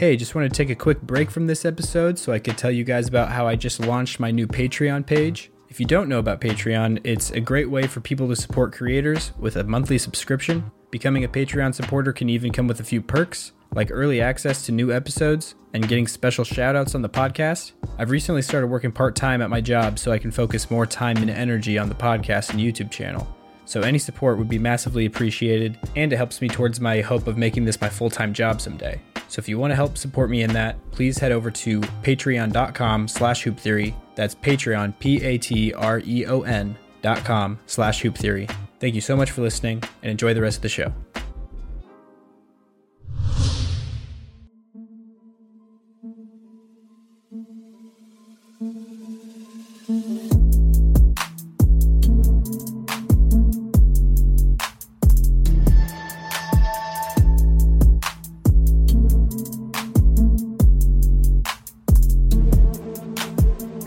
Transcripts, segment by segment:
Hey, just want to take a quick break from this episode so I could tell you guys about how I just launched my new Patreon page. If you don't know about Patreon, it's a great way for people to support creators with a monthly subscription. Becoming a Patreon supporter can even come with a few perks, like early access to new episodes and getting special shoutouts on the podcast. I've recently started working part time at my job so I can focus more time and energy on the podcast and YouTube channel. So any support would be massively appreciated, and it helps me towards my hope of making this my full time job someday. So if you want to help support me in that, please head over to patreon.com slash hoop theory. That's Patreon, P A T R E O N dot com slash hoop theory. Thank you so much for listening and enjoy the rest of the show.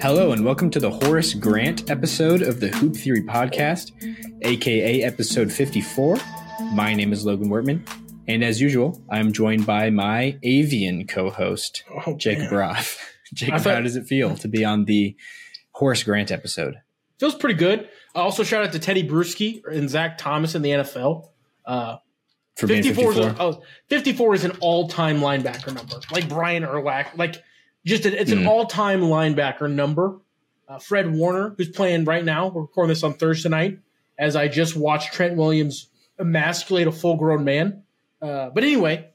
Hello, and welcome to the Horace Grant episode of the Hoop Theory Podcast, aka episode 54. My name is Logan Wortman, and as usual, I'm joined by my avian co host, Oh, Jacob man. Roth. Jacob, thought- how does it feel to be on the Horace Grant episode? Feels pretty good. Also, shout out to Tedy Bruschi and Zach Thomas in the NFL. Uh, For being 54, is a- oh, 54 is an all-time linebacker number, like Brian Urlacher. Like, just a, it's an Hmm. all-time linebacker number. Uh, Fred Warner, who's playing right now, we're recording this on Thursday night, as I just watched Trent Williams emasculate a full-grown man. Uh, but anyway,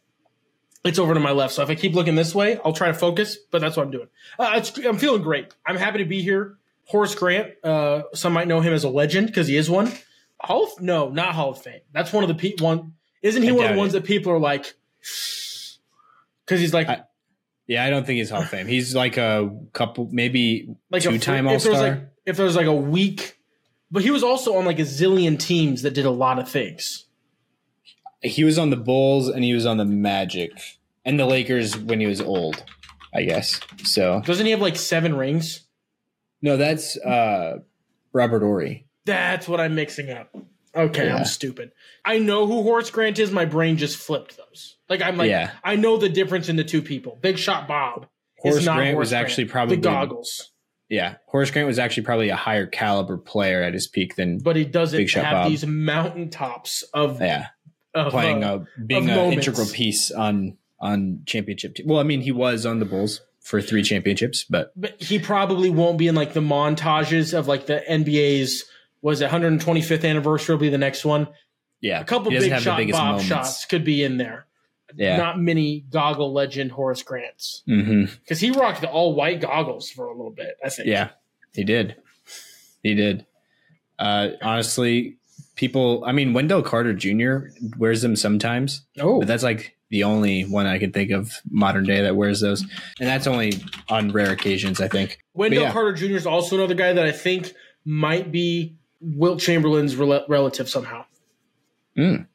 it's over to my left. So if I keep looking this way, I'll try to focus. But that's what I'm doing. Uh, it's, I'm feeling great. I'm happy to be here. Horace Grant. Uh, some might know him as a legend because he is one. Hall of, no, not Hall of Fame. That's one of the pe- one. Isn't he I one of the ones it. that people are like? Because he's like I- Yeah, I don't think he's Hall of Fame. He's like a couple, maybe like two-time if there like if there was like a week, but he was also on like a zillion teams that did a lot of things. he was on the Bulls and he was on the Magic and the Lakers when he was old, I guess. So Doesn't he have like seven rings? no, that's uh, Robert Horry. That's what I'm mixing up. Okay, Yeah. I'm stupid. I know who Horace Grant is. My brain just flipped those. Like I'm like, Yeah. I know the difference in the two people. Big Shot Bob. Horace Grant Horace was actually probably the goggles, Yeah, Horace Grant was actually probably a higher caliber player at his peak than but he doesn't Big Shot have Bob. these mountaintops of, yeah of playing uh, a being an integral piece on on championship. Te- well, I mean, he was on the Bulls for three championships, but but he probably won't be in like the montages of like the NBA's was it 125th anniversary will be the next one. yeah, A couple big shot Bob moments. shots could be in there. Yeah, Not many goggle legend Horace Grants because he rocked the all white goggles for a little bit. I think. yeah, he did, he did. Uh, honestly, people. I mean, Wendell Carter Jr. wears them sometimes. Oh, But that's like the only one I can think of modern day that wears those, and that's only on rare occasions. I think. Wendell yeah. Carter Jr. is also another guy that I think might be Wilt Chamberlain's rel- relative somehow. Mm.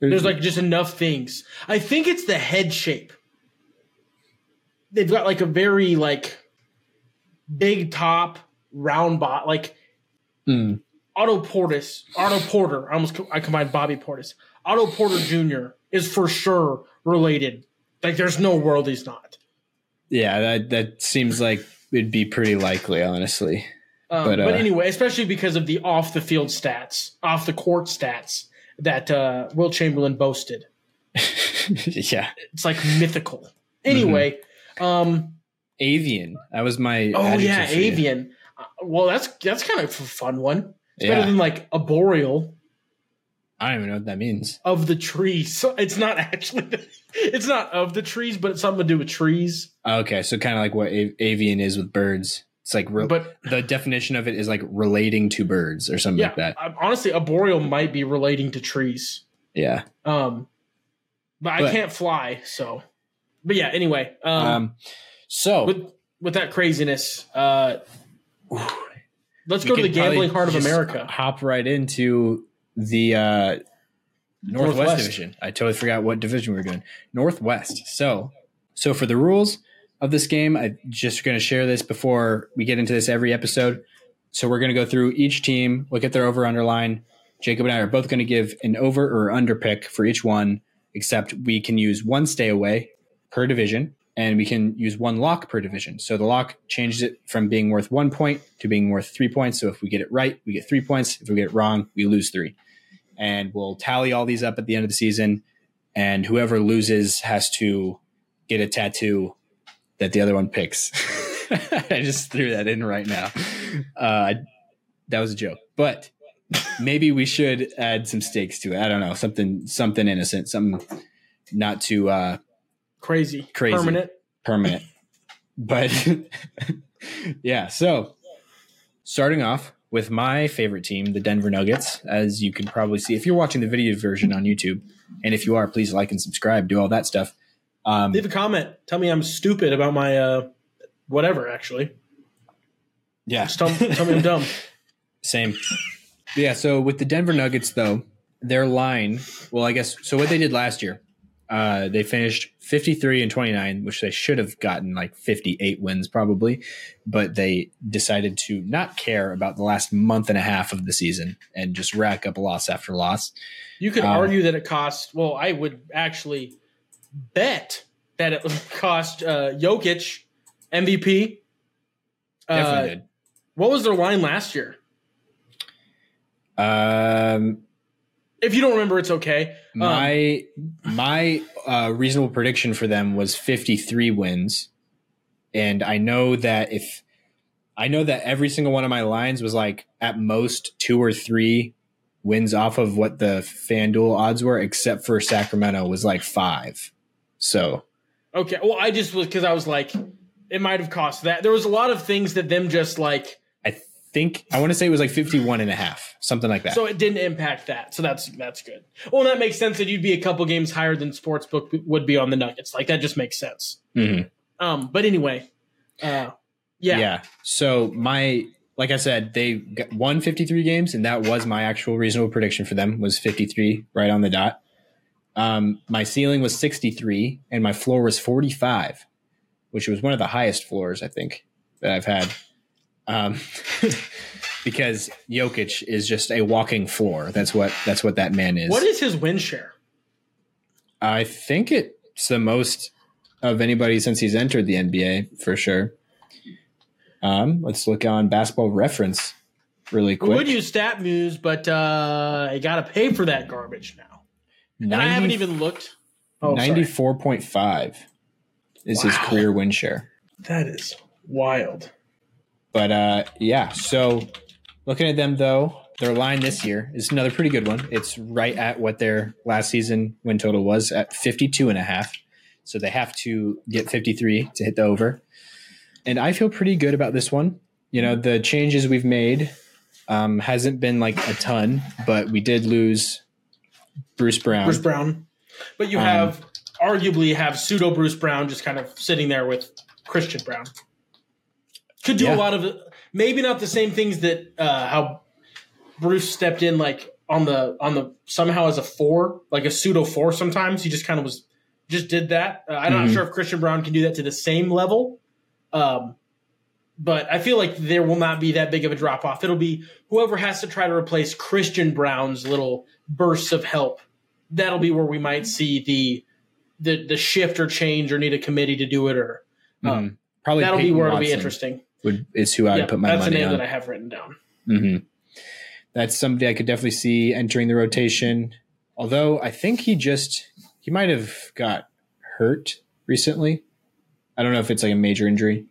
There's like just enough things. I think it's the head shape. They've got like a very like big top, round bot. Like Mm. Otto Portis, Otto Porter. I almost co- I combined Bobby Portis. Otto Porter Jr. is for sure related. Like there's no world he's not. yeah, that that seems like it'd be pretty likely, honestly. Um, But, but, uh, anyway, especially because of the off the field stats, off the court stats that uh, Wilt Chamberlain boasted. yeah, It's like mythical. Anyway, um, avian. That was my. oh yeah, you. avian. Uh, well, that's that's kind of a fun one. It's Yeah. better than like arboreal I don't even know what that means. of the trees. So it's not actually. It's not of the trees, but it's something to do with trees. Okay, so kind of like what a- avian is with birds. It's like re- But the definition of it is like relating to birds or something yeah, like that. Honestly, a boreal might be relating to trees. Yeah. Um, but I But- can't fly, so. But yeah, anyway. Um, Um. So with with that craziness, uh, let's go to the gambling heart of America. Hop right into the uh, Northwest, Northwest. Division. I totally forgot what division we were doing. Northwest. So, so for the rules of this game, I just going to share this before we get into this every episode. So we're going to go through each team, look at their over underline. Jacob and I are both going to give an over or under pick for each one, except we can use one stay away per division, and we can use one lock per division. So the lock changes it from being worth one point to being worth three points. So if we get it right, we get three points. If we get it wrong, we lose three. And we'll tally all these up at the end of the season, and whoever loses has to get a tattoo that the other one picks. I just threw that in right now. Uh, that was a joke, but maybe we should add some stakes to it. I don't know, something something innocent, something not too uh, Crazy. Crazy. Permanent. permanent. But yeah, so starting off with my favorite team, the Denver Nuggets, as you can probably see if you're watching the video version on YouTube, and if you are, please like and subscribe, do all that stuff. Um, Leave a comment. Tell me I'm stupid about my uh whatever, actually. yeah, Just tell, tell me I'm dumb. Same. Yeah. So with the Denver Nuggets, though, their line, well, I guess, so what they did last year, uh, they finished 53 and 29, which they should have gotten like 58 wins probably, but they decided to not care about the last month and a half of the season and just rack up loss after loss. You could Um, argue that it cost. Well, I would actually bet that it cost uh, Jokic MVP. Definitely Uh, did. what was their line last year? Um, If you don't remember, it's okay. Um, my my uh, reasonable prediction for them was 53 wins, and I know that if I know that every single one of my lines was like at most two or three wins off of what the FanDuel odds were, except for Sacramento was like five. So Okay. Well, I just was because I was like, it might have cost that. There was a lot of things that them just like, I think I want to say it was like 51 and a half, something like that. so it didn't impact that. So that's that's good. Well, that makes sense that you'd be a couple games higher than Sportsbook would be on the Nuggets. Like that just makes sense. Mhm. Um, but anyway, uh, yeah, Yeah. So my like I said, they won 53 games, and that was my actual reasonable prediction for them was 53, right on the dot. Um, my ceiling was 63, and my floor was 45, which was one of the highest floors I think that I've had. Um, because Jokic is just a walking floor. That's what that's what that man is. What is his win share? I think it's the most of anybody since he's entered the NBA for sure. Um, let's look on Basketball Reference really We quick. would use Stat Muse, but uh, I gotta pay for that garbage now. And I haven't even looked. Oh, ninety-four point five is his career win share. That is wild. But uh, yeah, so looking at them though, their line this year is another pretty good one. It's right at what their last season win total was at 52 and a half. So they have to get 53 to hit the over. And I feel pretty good about this one. You know, the changes we've made um, hasn't been like a ton, but we did lose Bruce Brown. Bruce Brown. But you Um, have arguably have pseudo Bruce Brown just kind of sitting there with Christian Braun. Could do Yeah. a lot of maybe not the same things that uh, how Bruce stepped in like on the on the somehow as a four, like a pseudo four. Sometimes he just kind of was just did that. Uh, I'm not Mhm. sure if Christian Braun can do that to the same level. Um, but I feel like there will not be that big of a drop off. It'll be whoever has to try to replace Christian Braun's little bursts of help. That'll be where we might see the the the shift or change or need a committee to do it or Mhm. Probably that'll be Peyton where it'll be interesting. Would, is who I would Yeah, put my that's a name on. that I have written down. hmm That's somebody I could definitely see entering the rotation. Although I think he just he might have got hurt recently. I don't know if it's like a major injury.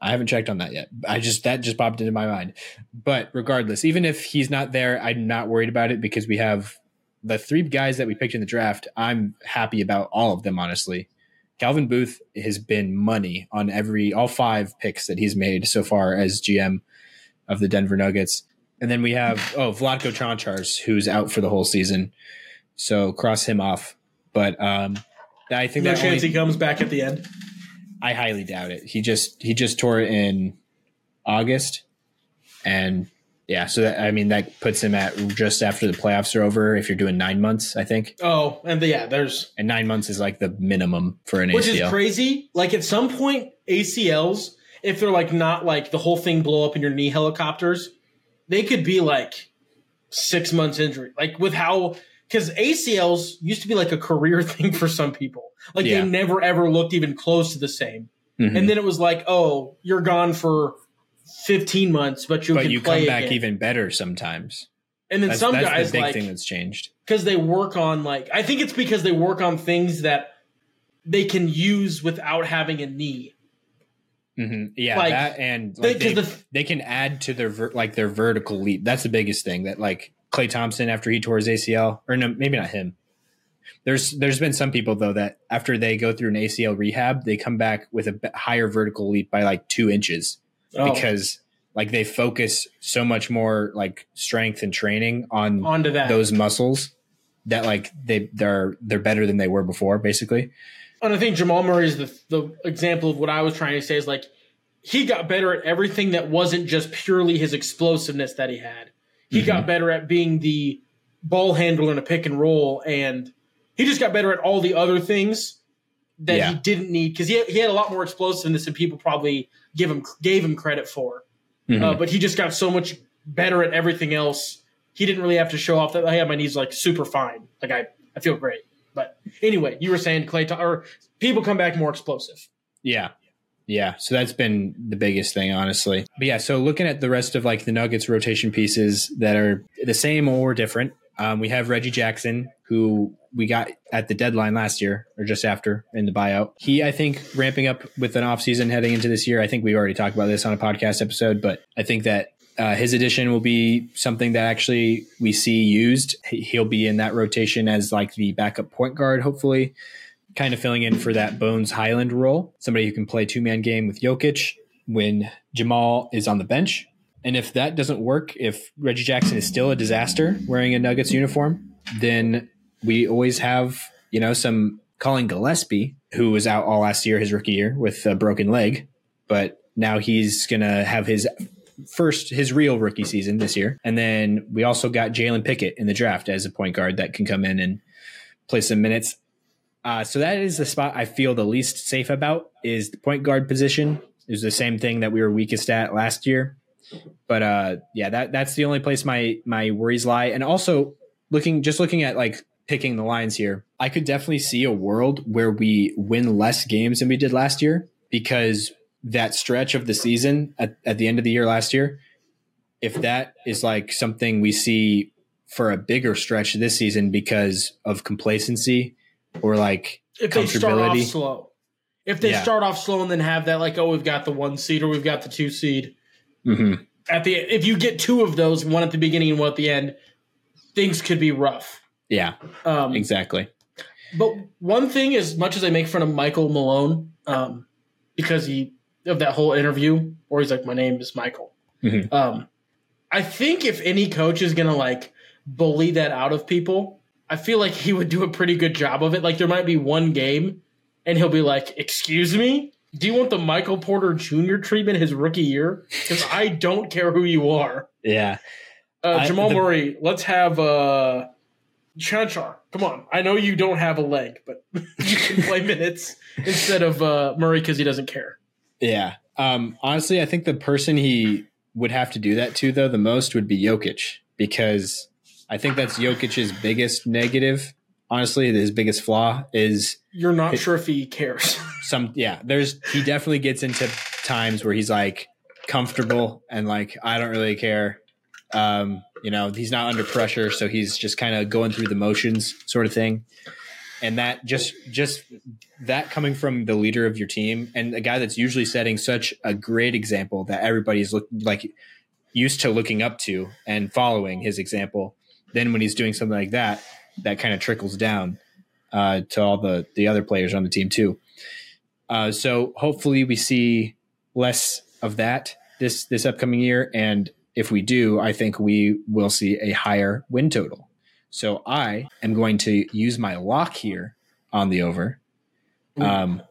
I haven't checked on that yet. I just that just popped into my mind. But regardless, even if he's not there, I'm not worried about it because we have the three guys that we picked in the draft. I'm happy about all of them, honestly. Calvin Booth has been money on every all five picks that he's made so far as GM of the Denver Nuggets. And then we have oh Vlatko Cancars, who's out for the whole season. So cross him off. But um I think No that chance only- he comes back at the end. I highly doubt it. He just he just tore it in August, and yeah, so that, I mean that puts him at just after the playoffs are over. If you're doing nine months, I think, Oh, and the, yeah, there's and nine months is like the minimum for an which ACL. Which is crazy. Like at some point, ACLs, if they're like not like the whole thing blow up in your knee helicopters, they could be like six months injury. Like with how because ACLs used to be like a career thing for some people. Like Yeah. they never ever looked even close to the same. Mhm. And then it was like, oh, you're gone for 15 months, but you but can you play come back again. even better sometimes. And then That's, some that's guys the big like thing that's changed. because they work on like I think it's because they work on things that they can use without having a knee. hmm Yeah, Like, that and they- they, the- they can add to their ver- like their vertical leap. That's the biggest thing that like Klay Thompson after he tore his ACL, or no, maybe not him. There's there's been some people though that after they go through an ACL rehab, they come back with a higher vertical leap by like two inches Oh, because like they focus so much more like strength and training on onto that. those muscles that like they they're they're better than they were before basically. and I think Jamal Murray is the the example of what I was trying to say is like he got better at everything that wasn't just purely his explosiveness that he had. He Mm-hmm. got better at being the ball handler in a pick and roll, and he just got better at all the other things that Yeah. he didn't need because he had, he had a lot more explosiveness than people probably give him gave him credit for. Mhm. Uh, but he just got so much better at everything else. He didn't really have to show off that I have my knees like super fine. Like I, I feel great. But anyway, you were saying Clay or people come back more explosive. Yeah. Yeah. So that's been the biggest thing, honestly. But yeah, so looking at the rest of like the Nuggets rotation pieces that are the same or different, um, we have Reggie Jackson, who we got at the deadline last year or just after in the buyout. He, I think, ramping up with an offseason heading into this year. I think we already talked about this on a podcast episode, but I think that uh, his addition will be something that actually we see used. He- He'll be in that rotation as like the backup point guard, hopefully kind of filling in for that Bones Hyland role, somebody who can play two man game with Jokic when Jamal is on the bench. And if that doesn't work, if Reggie Jackson is still a disaster wearing a Nuggets uniform, then we always have, you know, some Collin Gillespie, who was out all last year, his rookie year, with a broken leg. But now he's going to have his first, his real rookie season this year. And then we also got Jalen Pickett in the draft as a point guard that can come in and play some minutes. Uh, so that is the spot I feel the least safe about is the point guard position. It was the same thing that we were weakest at last year. But uh, yeah, that that's the only place my my worries lie. And also looking just looking at like picking the lines here, I could definitely see a world where we win less games than we did last year because that stretch of the season at, at the end of the year last year, if that is like something we see for a bigger stretch this season because of complacency or like If they start off slow, if they Yeah. start off slow and then have that like, oh, we've got the one seed or we've got the two seed. Mhm. At the if you get two of those, one at the beginning and one at the end, things could be rough. yeah, Um, exactly. But one thing, as much as I make fun of Michael Malone, um, because he of that whole interview, where he's like, "My name is Michael." Mhm. Um, I think if any coach is gonna like bully that out of people, I feel like he would do a pretty good job of it. Like there might be one game, and he'll be like, "Excuse me." Do you want the Michael Porter Jr. treatment his rookie year? Because I don't care who you are. Yeah, Uh, I- Jamal the- Murray, let's have uh, Cancar. Come on. I know you don't have a leg, but you can play minutes instead of uh, Murray because he doesn't care. yeah. Um, honestly, I think the person he would have to do that to though the most would be Jokic because I think that's Jokic's biggest negative. Honestly, his biggest flaw is You're not sure if he cares. some yeah there's he definitely gets into times where he's like comfortable and like i don't really care um you know he's not under pressure so he's just kind of going through the motions sort of thing and that just just that coming from the leader of your team and a guy that's usually setting such a great example that everybody's look like used to looking up to and following his example then when he's doing something like that that kind of trickles down uh, to all the the other players on the team too uh, so hopefully we see less of that this this upcoming year, and if we do, I think we will see a higher win total. So I am going to use my lock here on the over, um,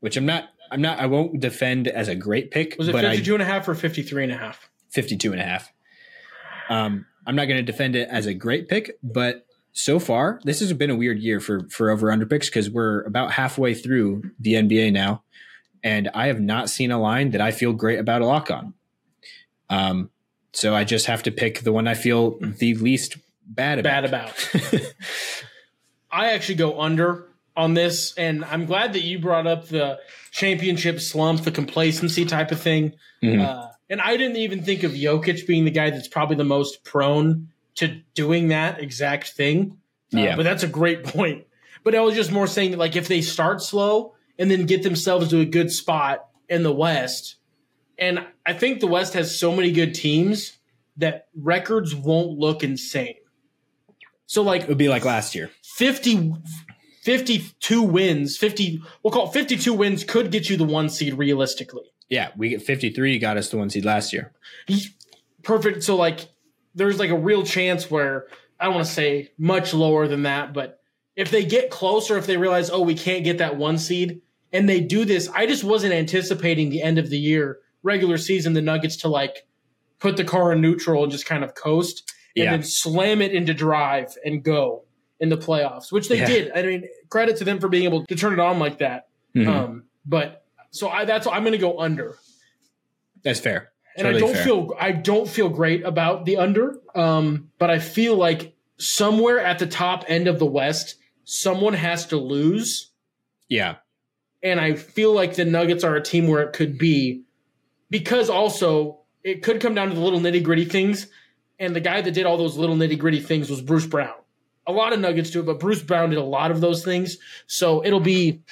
which I'm not. I'm not. I won't defend as a great pick, Was it but I 52 and a half or 53 and a half? 52 and a half. Um, I'm not going to defend it as a great pick, but so far this has been a weird year for for over under picks because we're about halfway through the NBA now, and I have not seen a line that I feel great about a lock on. Um, so I just have to pick the one I feel the least bad about. bad about. I actually go under on this, and I'm glad that you brought up the championship slump, the complacency type of thing. Mhm. Uh, and I didn't even think of Jokic being the guy that's probably the most prone to doing that exact thing. Uh, Yeah. but that's a great point. But I was just more saying that, like, if they start slow and then get themselves to a good spot in the West, and I think the West has so many good teams that records won't look insane. So, like, it would be like last year. 50, 52 wins, 50, we'll call it 52 wins could get you the one seed realistically. Yeah, we get 53 got us the one seed last year. He's perfect. So, like, there's like a real chance where I don't want to say much lower than that, but if they get closer, if they realize, oh, we can't get that one seed, and they do this, I just wasn't anticipating the end of the year, regular season, the Nuggets to like put the car in neutral and just kind of coast and Yeah. then slam it into drive and go in the playoffs, which they Yeah. did. I mean, credit to them for being able to turn it on like that. Mhm. Um, but so I that's I'm going to go under, That's fair. And I don't fair. feel I don't feel great about the under. Um, but I feel like somewhere at the top end of the West, someone has to lose, Yeah. and I feel like the Nuggets are a team where it could be because also it could come down to the little nitty gritty things. And the guy that did all those little nitty gritty things was Bruce Brown. A lot of Nuggets do it, but Bruce Brown did a lot of those things. So it'll be,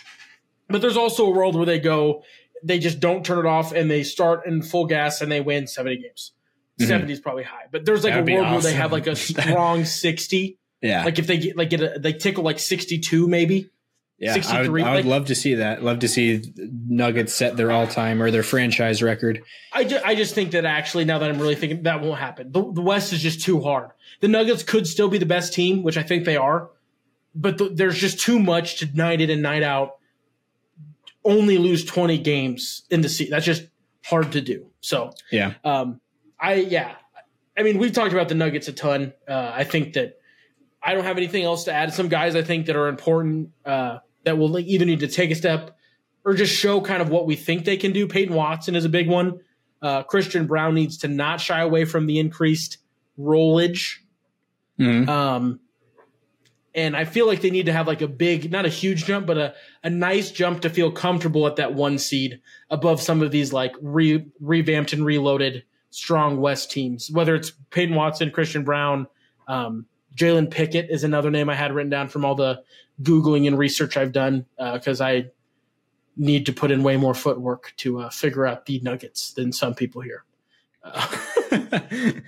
but there's also a world where they go, they just don't turn it off and they start in full gas and they win 70 games. Mhm. 70 is probably high, but there's like That'd a world where they have like a strong 60. Yeah. Like if they get like get a, they tickle like 62 maybe. yeah. I would, 63, I would like- love to see that. Love to see Nuggets set their all time or their franchise record. I just, I just think that actually, now that I'm really thinking, that won't happen. The, the West is just too hard. The Nuggets could still be the best team, which I think they are, but the, there's just too much to night in and night out. Only lose 20 games in the season. That's just hard to do. So, Yeah. um, I yeah, I mean we've talked about the Nuggets a ton. Uh, I think that I don't have anything else to add. Some guys I think that are important uh, that will either need to take a step or just show kind of what we think they can do. Peyton Watson is a big one. Uh, Christian Braun needs to not shy away from the increased rollage. Mhm. Um, and I feel like they need to have like a big, not a huge jump, but a, a nice jump to feel comfortable at that one seed above some of these like re, revamped and reloaded strong West teams. Whether it's Peyton Watson, Christian Braun, um, Jalen Pickett is another name I had written down from all the googling and research I've done because I need to put in way more footwork to uh, figure out the Nuggets than some people here. Uh, I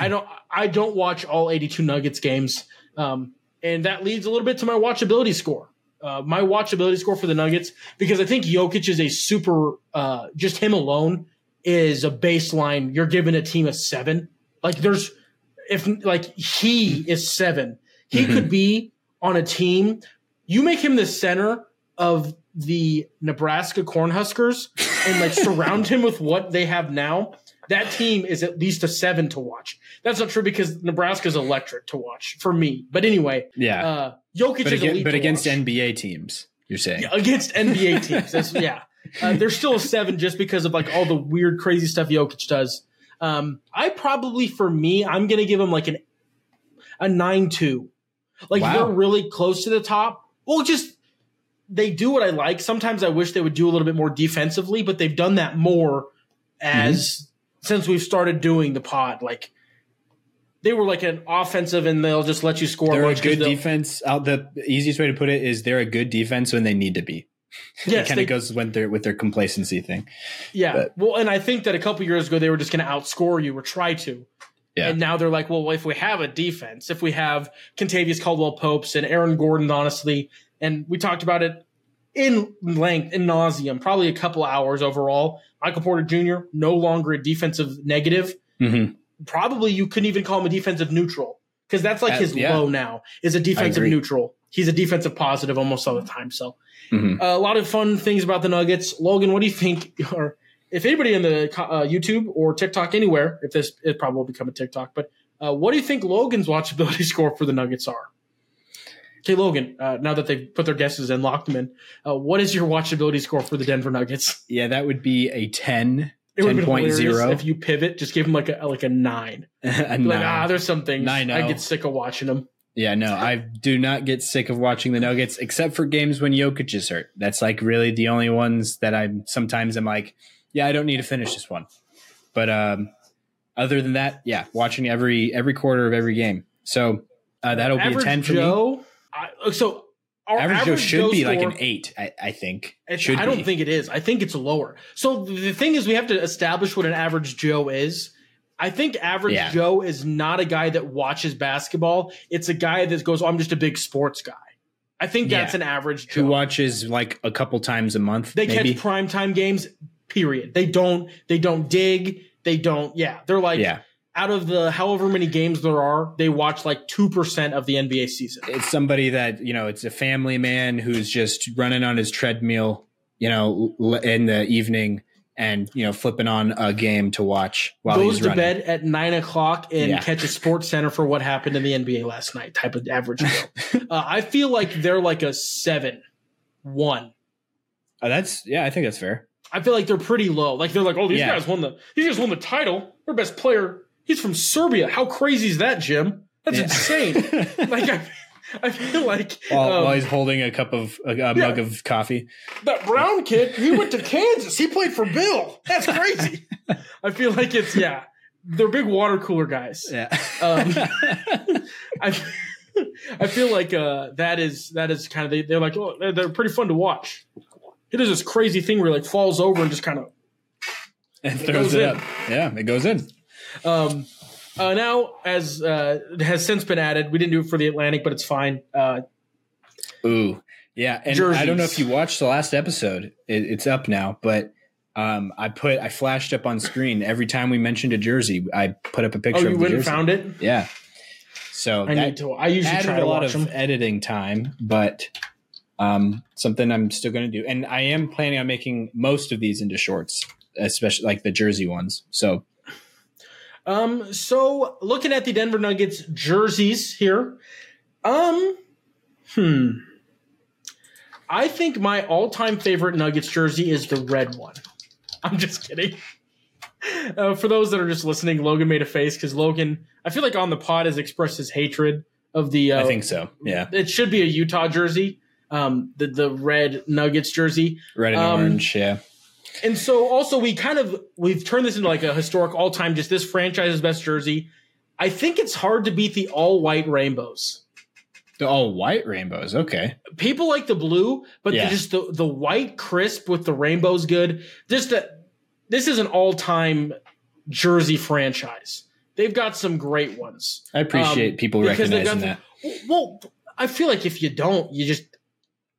I don't I don't watch all 82 Nuggets games. Um, and that leads a little bit to my watchability score. Uh, my watchability score for the Nuggets, because I think Jokic is a super, uh, just him alone is a baseline. You're giving a team a seven. Like there's, if like he is seven, he Mhm. could be on a team. You make him the center of the Nebraska Cornhuskers and like surround him with what they have now. That team is at least a seven to watch. That's not true because Nebraska's electric to watch for me. But anyway, yeah. uh, Jokic but is again, elite but against watch. NBA teams, you're saying. Yeah, against NBA teams. Yeah, uh, they're still a seven just because of like all the weird, crazy stuff Jokic does. Um, I probably for me, I'm gonna give him like an a nine two. Like Wow. they're really close to the top. Well, just they do what I like. Sometimes I wish they would do a little bit more defensively, but they've done that more as since we've started doing the pod. Like they were like an offensive, and they'll just let you score. They're a good defense. Out the easiest way to put it is they're a good defense when they need to be. Yes, it kind of goes with their with their complacency thing. Yeah. But- well, and I think that a couple years ago they were just going to outscore you or try to. Yeah. And now they're like, well, if we have a defense, if we have Kentavious Caldwell Popes and Aaron Gordon, honestly, and we talked about it in length, in nauseum, probably a couple hours overall. Michael Porter Jr. no longer a defensive negative. Mhm. Probably you couldn't even call him a defensive neutral because that's like his yeah. low now is a defensive neutral. He's a defensive positive almost all the time. So Mhm. uh, a lot of fun things about the Nuggets. Logan, what do you think? Or if anybody in the uh, YouTube or TikTok anywhere, if this it probably will become a TikTok, but uh, what do you think Logan's watchability score for the Nuggets are? Okay, Logan. Uh, now that they've put their guesses in, locked them in, uh, what is your watchability score for the Denver Nuggets? Yeah, that would be a ten. It would've been 10.0. if you pivot, just give them like a like a nine. A Like nine. ah, there's some things Nine I get sick of watching them. Yeah, no, I do not get sick of watching the Nuggets except for games when Jokic is hurt. That's like really the only ones that I'm sometimes I'm like, yeah, I don't need to finish this one. But um, other than that, yeah, watching every every quarter of every game. So uh, that'll be a ten for me. Joe. I, so our Average, Joe should be like an eight, I, I think. It's, should I don't be. think it is. I think it's lower. So the thing is, we have to establish what an average Joe is. I think average Yeah. Joe is not a guy that watches basketball. It's a guy that goes, oh, "I'm just a big sports guy." I think that's Yeah. an average Joe. who watches like a couple times a month. they maybe. catch primetime games. Period. They don't. They don't dig. They don't. Yeah, they're like yeah, out of the however many games there are, they watch like two percent of the NBA season. it's somebody that you know it's a family man who's just running on his treadmill you know in the evening and you know flipping on a game to watch while Goes he's to running bed at nine o'clock and Yeah. catches Sports Center for what happened in the NBA last night. Type of average uh, I feel like they're like a seven, one. oh, that's yeah i think that's fair I feel like they're pretty low. Like they're like, oh, these Yeah. guys won the these guys won the title. Their best player, he's from Serbia. How crazy is that, Jim? That's Yeah. insane. like I, I feel like while, um, while he's holding a cup of a, a mug of coffee that Brown kid, he went to Kansas. He played for Bill. That's crazy. I feel like it's yeah. They're big water cooler guys. yeah Um, I, I feel like uh, that is that is kind of they, they're like oh they're, they're pretty fun to watch. He does this crazy thing where he like falls over and just kind of and throws it in. up yeah it goes in Um, uh, now, as uh, has since been added, we didn't do it for the Atlantic, but it's fine. Uh, ooh yeah and i don't know if you watched the last episode it, it's up now but um, I put I flashed up on screen every time we mentioned a jersey. I put up a picture. oh, you went and found it. Yeah. So I that need to. I usually try a lot of them. editing time, but um, something I'm still going to do, and I am planning on making most of these into shorts, especially like the jersey ones. So Um, so looking at the Denver Nuggets jerseys here, um, hmm, I think my all-time favorite Nuggets jersey is the red one. I'm just kidding. Uh, for those that are just listening, Logan made a face because Logan, I feel like on the pod has expressed his hatred of the. Uh, I think so. Yeah, it should be a Utah jersey, um, the the red Nuggets jersey. red and Um, orange. Yeah, And so also we kind of we've turned this into like a historic all time just this franchise's best jersey. I think it's hard to beat the all white rainbows. the all white rainbows. Okay, People like the blue, but Yeah. just the the white crisp with the rainbows good. Just that this is an all time jersey franchise. They've got some great ones. I appreciate Um, people recognizing that. Well, I feel like if you don't, you just.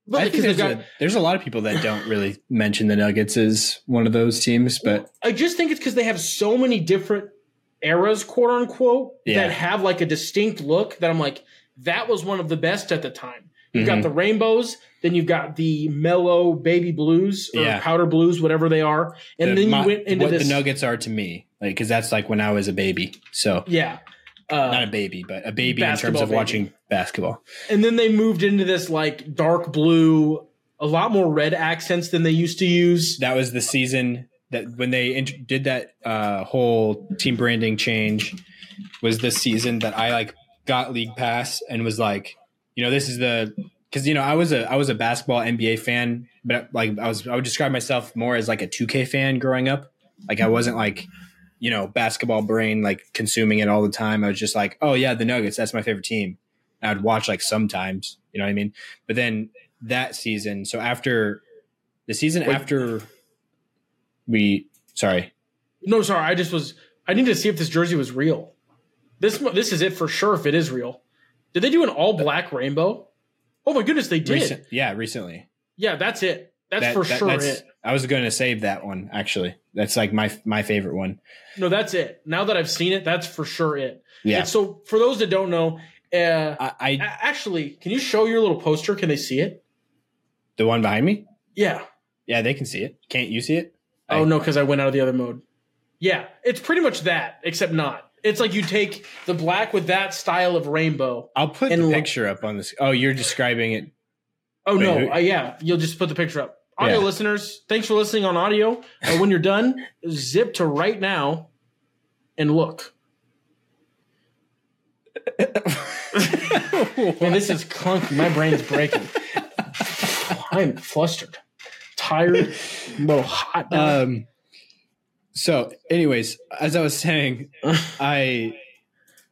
But I think there's, got, a, there's a lot of people that don't really mention the Nuggets as one of those teams, but I just think it's because they have so many different eras, quote unquote, Yeah. that have like a distinct look that I'm like, that was one of the best at the time. You've Mhm. got the rainbows, then you've got the mellow baby blues or Yeah. powder blues, whatever they are, and the- then you my- went into what this. the Nuggets are to me, like because that's like when I was a baby. So yeah, uh, not a baby, but a baby in terms of baby. watching basketball. and then they moved into this like dark blue, a lot more red accents than they used to use. that was the season that when they int- did that uh, whole team branding change was the season that I like got league pass and was like, you know, this is the because you know I was a I was a basketball NBA fan, but like I was I would describe myself more as like a 2K fan growing up. Like I wasn't like you know basketball brain like consuming it all the time. I was just like, oh yeah, the Nuggets, that's my favorite team. And I'd watch like sometimes, you know what I mean. But then that season, so after the season Wait. after we sorry No, sorry, I just was. I need to see if this jersey was real. This, this is it for sure. If it is real, did they do an all black rainbow? Oh my goodness, they did. recent yeah recently Yeah, that's it. That's That- for that- sure that's- it. I was going to save that one actually that's like my my favorite one No, that's it. Now that I've seen it, that's for sure it. yeah And so for those that don't know, uh, I, I actually, can you show your little poster? Can they see it? the one behind me Yeah. yeah they can see it can't you see it Oh I- no, because I went out of the other mode. Yeah, it's pretty much that, except not. It's like you take the black with that style of rainbow. i'll put the lo- picture up on this oh you're describing it Oh Wait, no, who- uh, yeah, you'll just put the picture up. Audio Yeah. listeners, thanks for listening on audio. Uh, when you're done, zip to right now and look. Man, this is clunky. My brain's breaking. I'm flustered, tired, a little hot. now. Um. So, anyways, as I was saying, I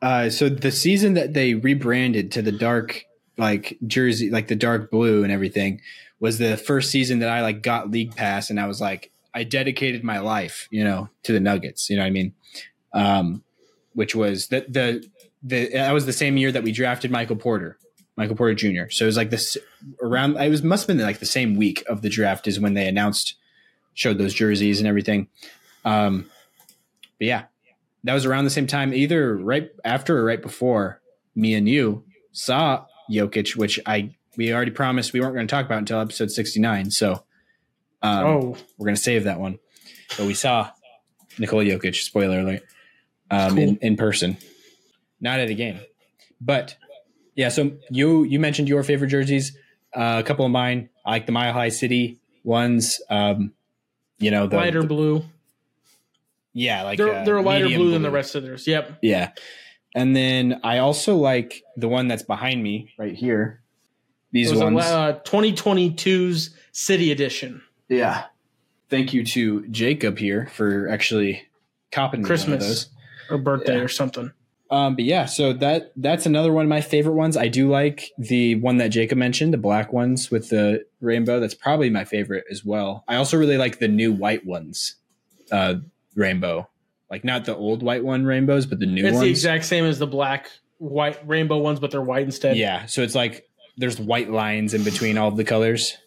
uh so the season that they rebranded to the dark like jersey, like the dark blue and everything, was the first season that I like got league pass, and I was like, I dedicated my life, you know, to the Nuggets. You know what I mean? Um, which was the the the that was the same year that we drafted Michael Porter. Michael Porter Jr. So it was like this around. It was must have been like the same week of the draft is when they announced, showed those jerseys and everything. Um, but yeah, that was around the same time, either right after or right before me and you saw Jokic, which I we already promised we weren't going to talk about until episode sixty nine. So um, oh, we're going to save that one. But we saw Nikola Jokic. Spoiler alert. Um, in, in person, not at a game, but yeah. So you you mentioned your favorite jerseys. Uh, a couple of mine. I like the Mile High City ones. Um, you know the lighter the- blue. yeah, like They're uh, they're a lighter medium blue, than the rest of theirs. Yep. Yeah. And then I also like the one that's behind me right here. These It was a, ones. uh, 2022's City Edition. yeah. Thank you to Jacob here for actually copping me one of Christmas. or birthday Yeah. or something. Um, but yeah, so that that's another one of my favorite ones. I do like the one that Jacob mentioned, the black ones with the rainbow. That's probably my favorite as well. I also really like the new white ones, uh, rainbow. Like not the old white one rainbows, but the new It's ones. the exact same as the black, white, rainbow ones, but they're white instead. Yeah, so it's like there's white lines in between all the colors.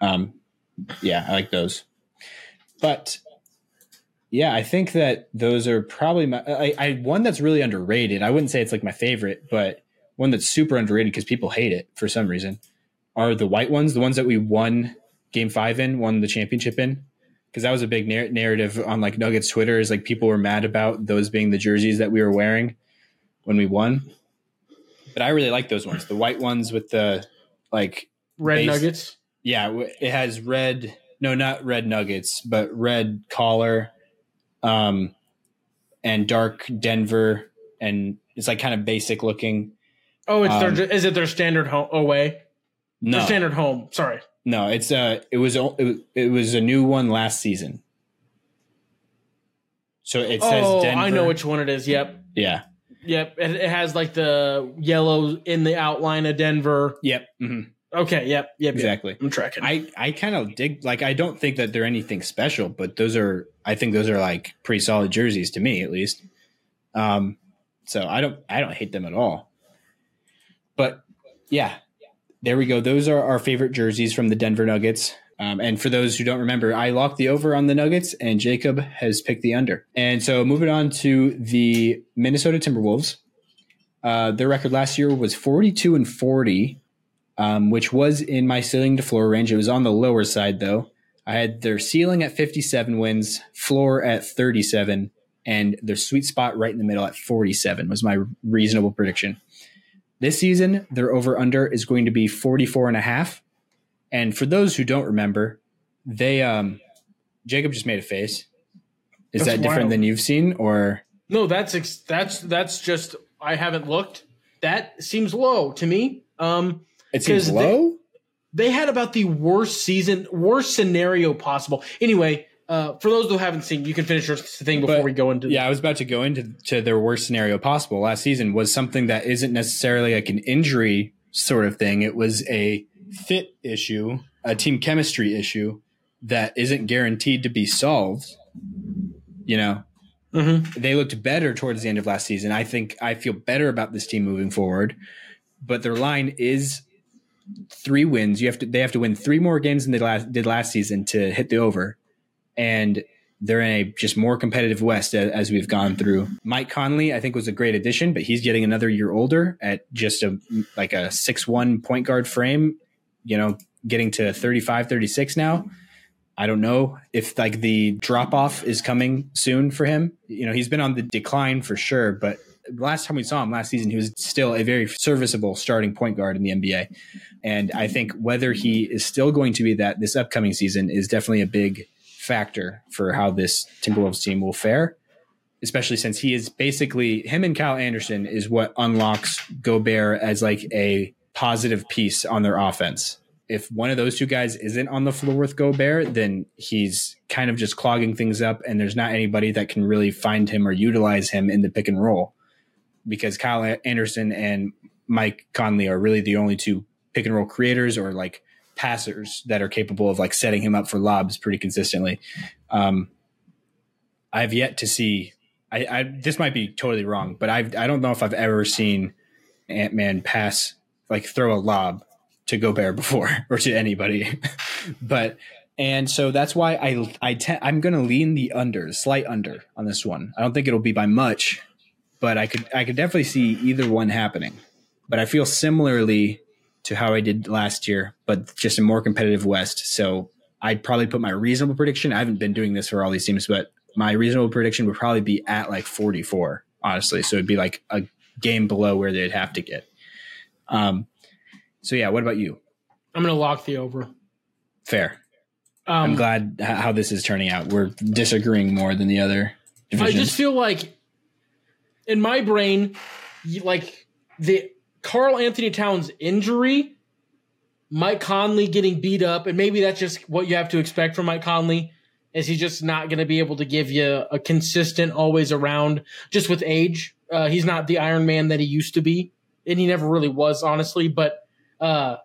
Um, yeah, I like those. But yeah, I think that those are probably my. I, I one that's really underrated. I wouldn't say it's like my favorite, but one that's super underrated because people hate it for some reason. Are the white ones the ones that we won Game Five in, won the championship in? Because that was a big nar- narrative on like Nuggets Twitter. Is like people were mad about those being the jerseys that we were wearing when we won but I really like those ones. The white ones with the like, Red Base- Nuggets. yeah, it has red. No, not red nuggets, but red collar, um, and dark Denver, and it's like kind of basic looking. Oh, it's Um, their. Is it their standard home away? No, Their standard home. Sorry. no, it's uh, it was it, was- it was a new one last season. So it says Oh, Denver. I know which one it is. Yep. Yeah. Yep. It, it has like the yellow in the outline of Denver. Yep. hmm Okay. Yep. Yep. Exactly. Yep. I'm tracking. I, I kind of dig like I don't think that they're anything special, but those are I think those are like pretty solid jerseys to me at least. Um, so I don't I don't hate them at all. But yeah, there we go. Those are our favorite jerseys from the Denver Nuggets. Um, and for those who don't remember, I locked the over on the Nuggets, and Jacob has picked the under. And so moving on to the Minnesota Timberwolves, uh, their record last year was forty-two and forty um, which was in my ceiling to floor range. It was on the lower side though. I had their ceiling at 57 wins, floor at 37, and their sweet spot right in the middle at 47 was my reasonable prediction. This season, their over under is going to be 44 and a half. And for those who don't remember, they um Jacob just made a face. Is That's that different wild. than you've seen or no, that's ex- that's that's just. I haven't looked. That seems low to me. Um, it seems 'Cause they- low? they had about the worst season, worst scenario possible. Anyway, uh, for those who haven't seen, you can finish your thing before But- we go into. Yeah, I was about to go into to their worst scenario possible. Last season was something that isn't necessarily like an injury sort of thing. It was a fit issue, a team chemistry issue that isn't guaranteed to be solved. You know, Mhm. they looked better towards the end of last season. I think I feel better about this team moving forward, but their line is three wins. You have to they have to win three more games than they last, did last season to hit the over, and they're in a just more competitive West a- as we've gone through. Mike Conley, I think, was a great addition, but he's getting another year older at just a like a six one point guard frame. You know, getting to 35, 36 now. I don't know if like the drop off is coming soon for him. You know, he's been on the decline for sure, but last time we saw him last season, he was still a very serviceable starting point guard in the NBA. And I think whether he is still going to be that this upcoming season is definitely a big factor for how this Timberwolves team will fare, especially since he is basically him and Kyle Anderson is what unlocks Gobert as like a positive piece on their offense. If one of those two guys isn't on the floor with Gobert, then he's kind of just clogging things up, and there's not anybody that can really find him or utilize him in the pick and roll because Kyle Anderson and Mike Conley are really the only two pick and roll creators or like passers that are capable of like setting him up for lobs pretty consistently. Um, I've yet to see. I, I this might be totally wrong, but I I don't know if I've ever seen Ant Man pass like throw a lob to Gobert before or to anybody. but and so that's why I I te- I'm going to lean the under, slight under on this one. I don't think it'll be by much, but I could I could definitely see either one happening. But I feel similarly to how I did last year, but just a more competitive West. So I'd probably put my reasonable prediction. I haven't been doing this for all these teams, but my reasonable prediction would probably be at like 44, honestly. So it'd be like a game below where they'd have to get. Um, so yeah, what about you? I'm going to lock the over. Fair. Um, I'm glad how this is turning out. We're disagreeing more than the other divisions. I just feel like in my brain, like the Karl-Anthony Towns injury, Mike Conley getting beat up, and maybe that's just what you have to expect from Mike Conley. Is he just not going to be able to give you a consistent, always around, just with age? Uh, he's not the Iron Man that he used to be, and he never really was, honestly. But uh,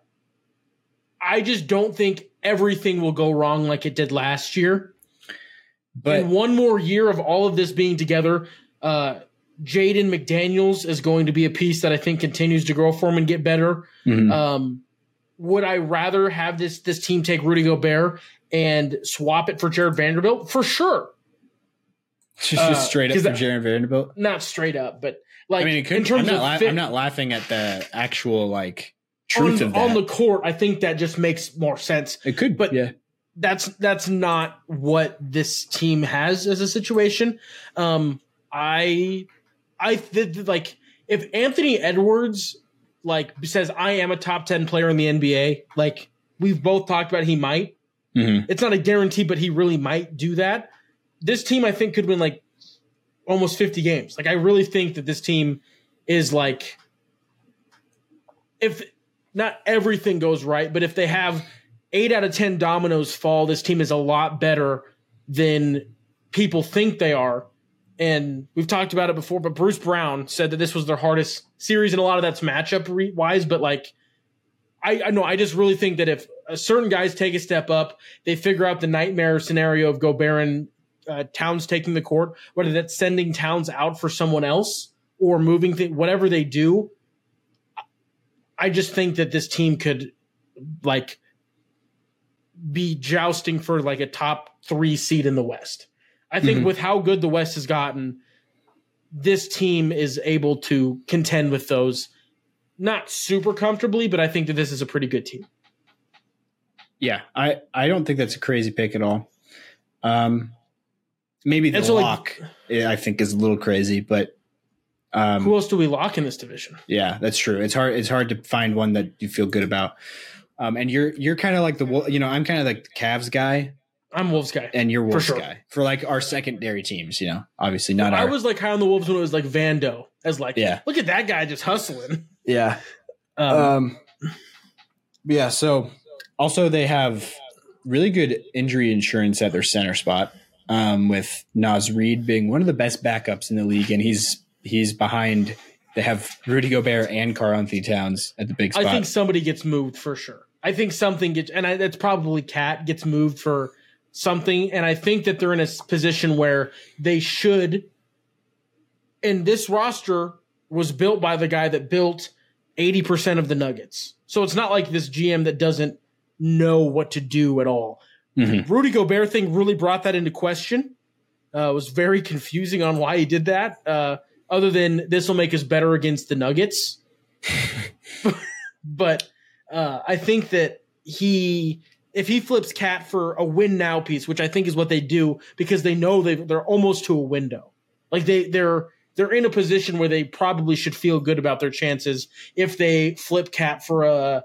I just don't think everything will go wrong like it did last year. But in one more year of all of this being together, uh, Jaden McDaniels is going to be a piece that I think continues to grow for him and get better. Mhm. Um, would I rather have this this team take Rudy Gobert and swap it for Jarred Vanderbilt? For sure. just, uh, just straight up for Jarred Vanderbilt. Not straight up, but like I mean, it could, in terms I'm, not of fit I'm not laughing at the actual like truth on, of that. on the court, I think that just makes more sense. it could, but- yeah, that's that's not what this team has as a situation. Um, I I th- like if Anthony Edwards like says I am a top ten player in the NBA, like we've both talked about, he might. Mhm. It's not a guarantee, but he really might do that. This team, I think, could win like almost fifty games. Like I really think that this team is like if not everything goes right, but if they have eight out of 10 dominoes fall, this team is a lot better than people think they are. And we've talked about it before, but Bruce Brown said that this was their hardest series, and a lot of that's matchup wise. But like, I, I know, I just really think that if certain guys take a step up, they figure out the nightmare scenario of Gobert and uh, Towns taking the court, whether that's sending Towns out for someone else or moving things, whatever they do. I just think that this team could like be jousting for like a top three seed in the West. I think Mhm. with how good the West has gotten, this team is able to contend with those not super comfortably, but I think that this is a pretty good team. yeah. I I don't think that's a crazy pick at all. Um, maybe the so, lock eh, I think is a little crazy, but um, Who else do we lock in this division? Yeah, that's true. It's hard. It's hard to find one that you feel good about. Um, and you're you're kind of like the you know I'm kind of like the Cavs guy, I'm Wolves guy. and you're Wolves sure. guy for like our secondary teams. You know, obviously not I our. was like high on the Wolves when it was like Vando as like, Yeah. look at that guy just hustling. yeah. Um, Um, yeah. So also they have really good injury insurance at their center spot. Um, with Naz Reid being one of the best backups in the league, and he's he's behind. They have Rudy Gobert and Karl-Anthony Towns at the big spot. I think somebody gets moved for sure. I think something gets, and I, that's probably KAT gets moved for something. And I think that they're in a position where they should. And this roster was built by the guy that built 80% of the Nuggets. So it's not like this GM that doesn't know what to do at all. Mhm. Rudy Gobert thing really brought that into question. Uh, it was very confusing on why he did that. Uh, other than this will make us better against the Nuggets. but uh, I think that he, if he flips KAT for a win now piece, which I think is what they do because they know they they're almost to a window. Like they they're they're in a position where they probably should feel good about their chances if they flip KAT for a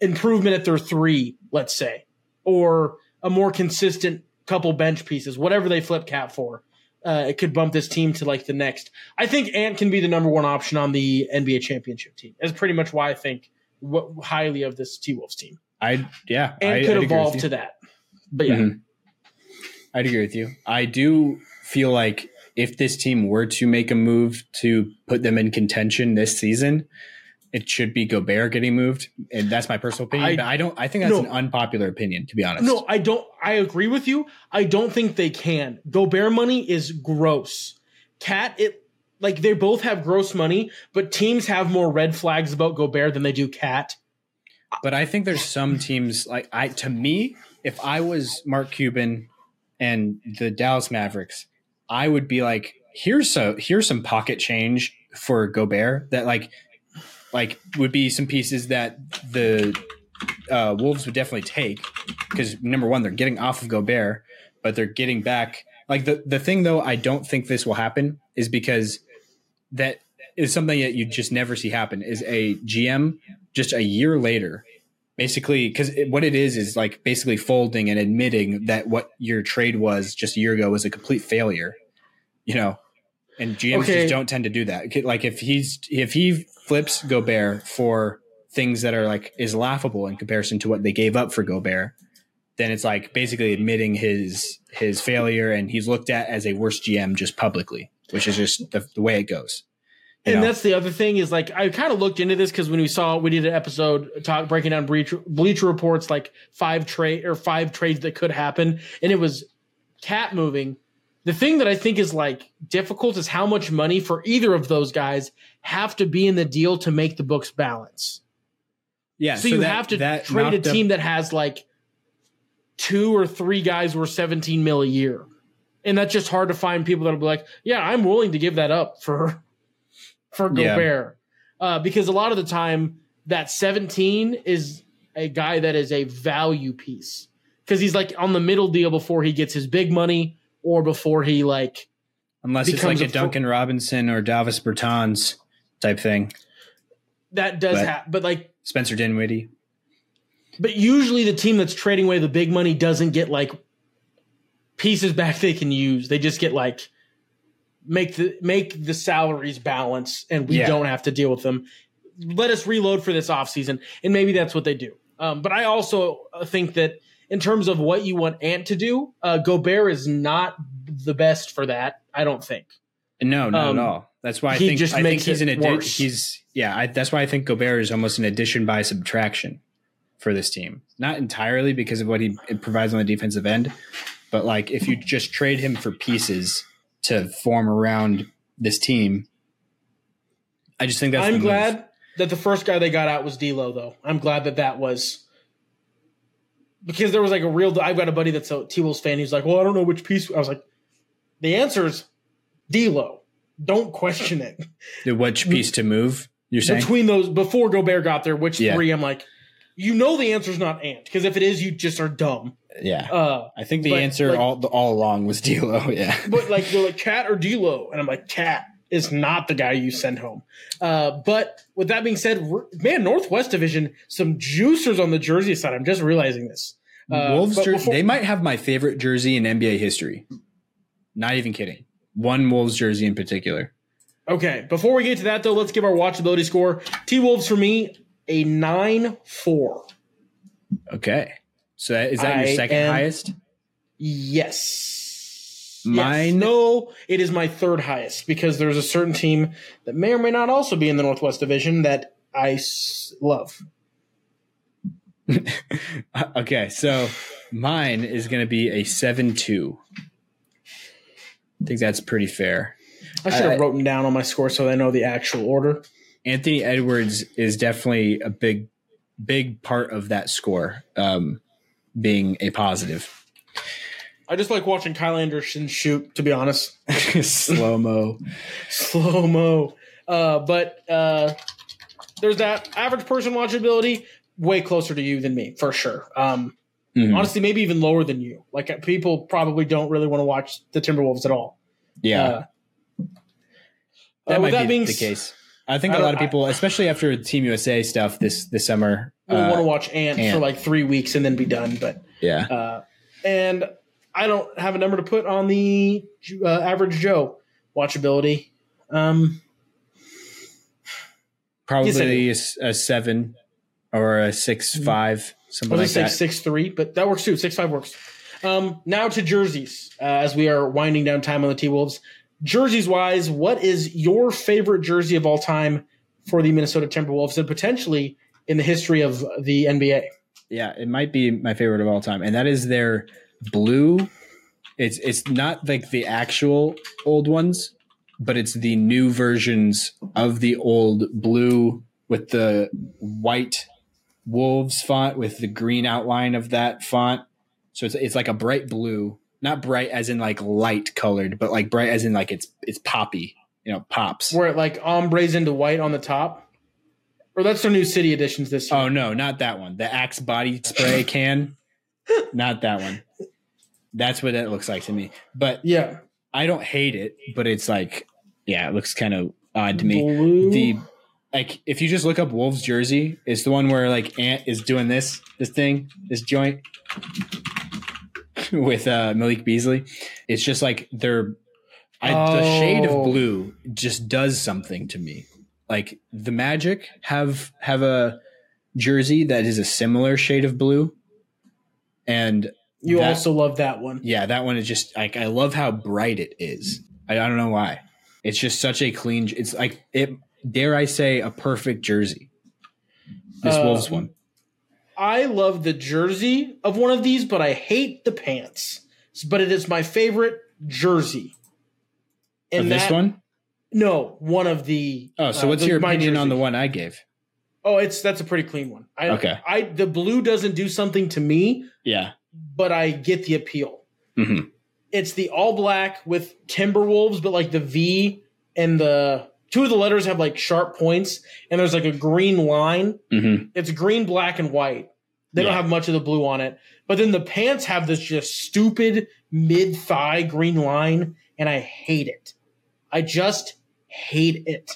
improvement at their three, let's say, or a more consistent couple bench pieces, whatever they flip KAT for. Uh, it could bump this team to like the next. I think Ant can be the number one option on the NBA championship team. That's pretty much why I think what, highly of this T Wolves team. I yeah, Ant I, could I'd evolve to that. But yeah, Mhm. I'd agree with you. I do feel like if this team were to make a move to put them in contention this season, it should be Gobert getting moved, and that's my personal opinion. I- but I don't. I think that's No. an unpopular opinion, to be honest. No, I don't. I agree with you. I don't think they can. Gobert money is gross. KAT, it like they both have gross money, but teams have more red flags about Gobert than they do KAT. But I think there's some teams like I to me, if I was Mark Cuban and the Dallas Mavericks, I would be like, here's so here's some pocket change for Gobert that like like would be some pieces that the uh, Wolves would definitely take because number one, they're getting off of Gobert, but they're getting back. Like the the thing though, I don't think this will happen is because that is something that you just never see happen. Is a GM just a year later, basically because what it is is like basically folding and admitting that what your trade was just a year ago was a complete failure. You know, and GMs Okay. just don't tend to do that. Like if he's if he flips Gobert for things that are like is laughable in comparison to what they gave up for Gobert, then it's like basically admitting his his failure and he's looked at as a worse GM just publicly, which is just the, the way it goes. You And know? that's the other thing is like I kind of looked into this because when we saw we did an episode talk breaking down Bleacher, Bleacher reports like five trade or five trades that could happen, and it was KAT moving. The thing that I think is like difficult is how much money for either of those guys have to be in the deal to make the books balance. yeah. so, you that- have to trade a up- team that has like two or three guys worth 17 mil a year. And that's just hard to find people that'll be like, yeah, I'm willing to give that up for for Yeah. Gobert. Uh, because a lot of the time that 17 is a guy that is a value piece. Because he's like on the middle deal before he gets his big money or before he like unless it's like a, a Duncan Robinson or Davis Bertans type thing. that does happen. But like Spencer Dinwiddie. But usually the team that's trading away the big money doesn't get like pieces back they can use. They just get like make the make the salaries balance and we Yeah. don't have to deal with them. Let us reload for this offseason. And maybe that's what they do. Um, but I also uh, think that in terms of what you want Ant to do, uh, Gobert is not the best for that. I don't think. No, not Um, at all. That's why I he think just I think makes he's it an addi- worse. he's yeah. I, that's why I think Gobert is almost an addition by subtraction for this team. Not entirely because of what he provides on the defensive end, but like if you just trade him for pieces to form around this team, I just think that's. I'm move. glad that the first guy they got out was D'Lo, though. I'm glad that that was because there was like a real. I've got a buddy that's a T Wolves fan. He's like, "Well, I don't know which piece." I was like, "The answer is D'Lo. Don't question it." The which piece to move? You're saying Between those, before Gobert got there, which Yeah. three? I'm like, you know, the answer's not Ant because if it is, you just are dumb. yeah. Uh, I think the but, answer like- all all along was D'Lo. Yeah. but like they're like KAT or D'Lo, and I'm like KAT is not the guy you send home. Uh, but with that being said, man, Northwest Division, some juicers on the jersey side. I'm just realizing this. Uh, Wolves jersey, before- they might have my favorite jersey in NBA history. Not even kidding. One Wolves jersey in particular. Okay, before we get to that though, let's give our watchability score. T Wolves for me a nine four. Okay. So that, is that I your second am- highest? Yes. Mine- Yes. No, it is my third highest because there's a certain team that may or may not also be in the Northwest Division that I s- love. okay, so mine is going to be a 7 2. I think that's pretty fair. I should have I- written down on my score so I know the actual order. Anthony Edwards is definitely a big, big part of that score um, being a positive. I just like watching Kyle Anderson shoot, to be honest. Slow mo. Slow mo. Uh, but uh, there's that average person watchability, way closer to you than me, for sure. Um, Mhm. Honestly, maybe even lower than you. Like uh, people probably don't really want to watch the Timberwolves at all. Yeah. Uh, That Uh, with might that be being the s- case. I think I a lot of people, especially after Team USA stuff this this summer. We'll uh, want to watch Ant, for like three weeks and then be done. But yeah, uh, and I don't have a number to put on the uh, average Joe watchability. Um, probably a seven or a six Mm-hmm. Five, I something was like gonna that. say six three, but that works too. Six five works. Um, now to jerseys, uh, as we are winding down time on the T Wolves. Jerseys wise, what is your favorite jersey of all time for the Minnesota Timberwolves and potentially in the history of the NBA? Yeah, it might be my favorite of all time, and that is their blue. It's it's not like the actual old ones, but it's the new versions of the old blue with the white wolves font with the green outline of that font. So it's it's like a bright blue, not bright as in like light colored, but like bright as in like it's it's poppy, you know, pops. Where it like ombres into white on the top, or that's their new city editions this year. Oh no, not that one. The Axe body spray can, not that one. That's what it looks like to me. But yeah, I don't hate it, but it's like, yeah, it looks kind of odd to me. Blue. The like, if you just look up Wolves jersey, it's the one where like Ant is doing this, this thing, this joint with uh, Malik Beasley. It's just like they're I, the shade Oh. of blue just does something to me. Like the Magic have have a jersey that is a similar shade of blue, and you that- also love that one. yeah, that one is just like I love how bright it is. I, I don't know why. It's just such a clean. It's like it. Dare I say a perfect jersey? This Uh, Wolves one. I love the jersey of one of these, but I hate the pants. But it is my favorite jersey. Of this that- one? No, one of the. Oh, so uh, what's the- your opinion on the one I gave? Oh, it's that's a pretty clean one. I, Okay. I the blue doesn't do something to me, Yeah. but I get the appeal. hmm It's the all black with Timberwolves, but like the V and the two of the letters have like sharp points, and there's like a green line. hmm It's green, black, and white. They don't have much of the blue on it. But then the pants have this just stupid mid thigh green line, and I hate it. I just hate it.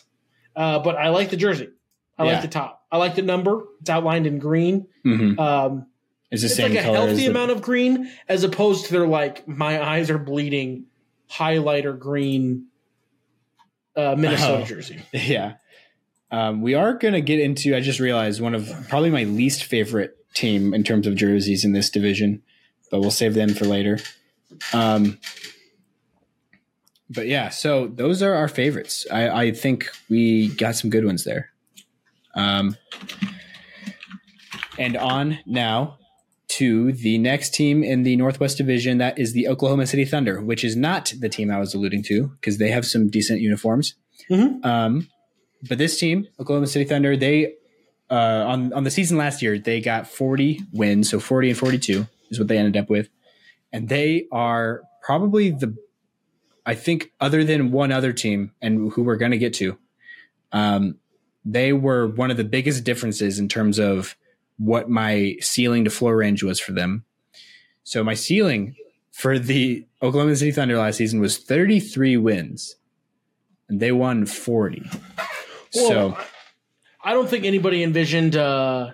Uh, but I like the jersey. I Yeah. like the top. I like the number. It's outlined in green. hmm Um, It's the it's same like a color as healthy the, amount of green as opposed to their like my eyes are bleeding highlighter green uh, Minnesota Oh. jersey. Yeah. Um, we are going to get into, I just realized, one of probably my least favorite team in terms of jerseys in this division, but we'll save them for later. Um, but yeah, so those are our favorites. I, I think we got some good ones there. Um, and on now to the next team in the Northwest Division. That is the Oklahoma City Thunder, which is not the team I was alluding to because they have some decent uniforms. Mhm. Um, but this team, Oklahoma City Thunder, they uh, on on the season last year they got 40 wins, so 40 and 42 is what they ended up with, and they are probably the I think other than one other team and who we're going to get to, um, they were one of the biggest differences in terms of what my ceiling to floor range was for them. So my ceiling for the Oklahoma City Thunder last season was 33 wins, and they won 40. Well, so I don't think anybody envisioned uh,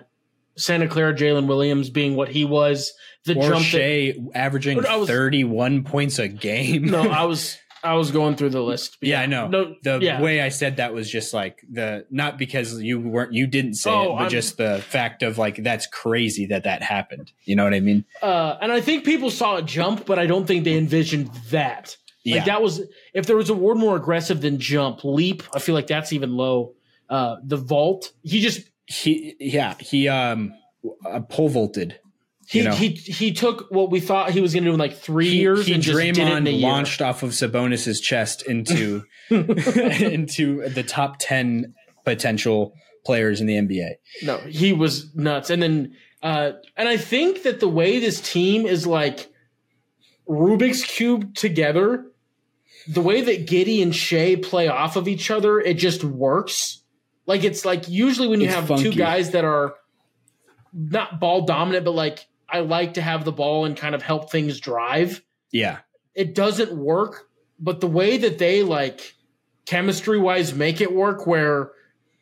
Santa Clara Jalen Williams being what he was. The or jump that, averaging was- 31 points a game. no, I was I was going through the list. yeah, I know. No, the yeah. way I said that was just like the not because you weren't you didn't say Oh, it, but I'm- just the fact of like that's crazy that that happened. You know what I mean? Uh, and I think people saw a jump, but I don't think they envisioned that. Like Yeah. that was if there was a word more aggressive than jump, leap. I feel like that's even low. Uh, the vault. He just He yeah he um uh, pole vaulted. He You know. he he took what we thought he was going to do in like three He, years he and just did it in a Draymond launched off of Sabonis's chest into into the top ten potential players in the NBA. No, he was nuts. And then, uh, and I think that the way this team is like Rubik's cube together, the way that Giddey and Shai play off of each other, it just works. Like it's like usually when you It's have funky. two guys that are not ball dominant, but like I like to have the ball and kind of help things drive. Yeah, It doesn't work, but the way that they like chemistry wise make it work. Where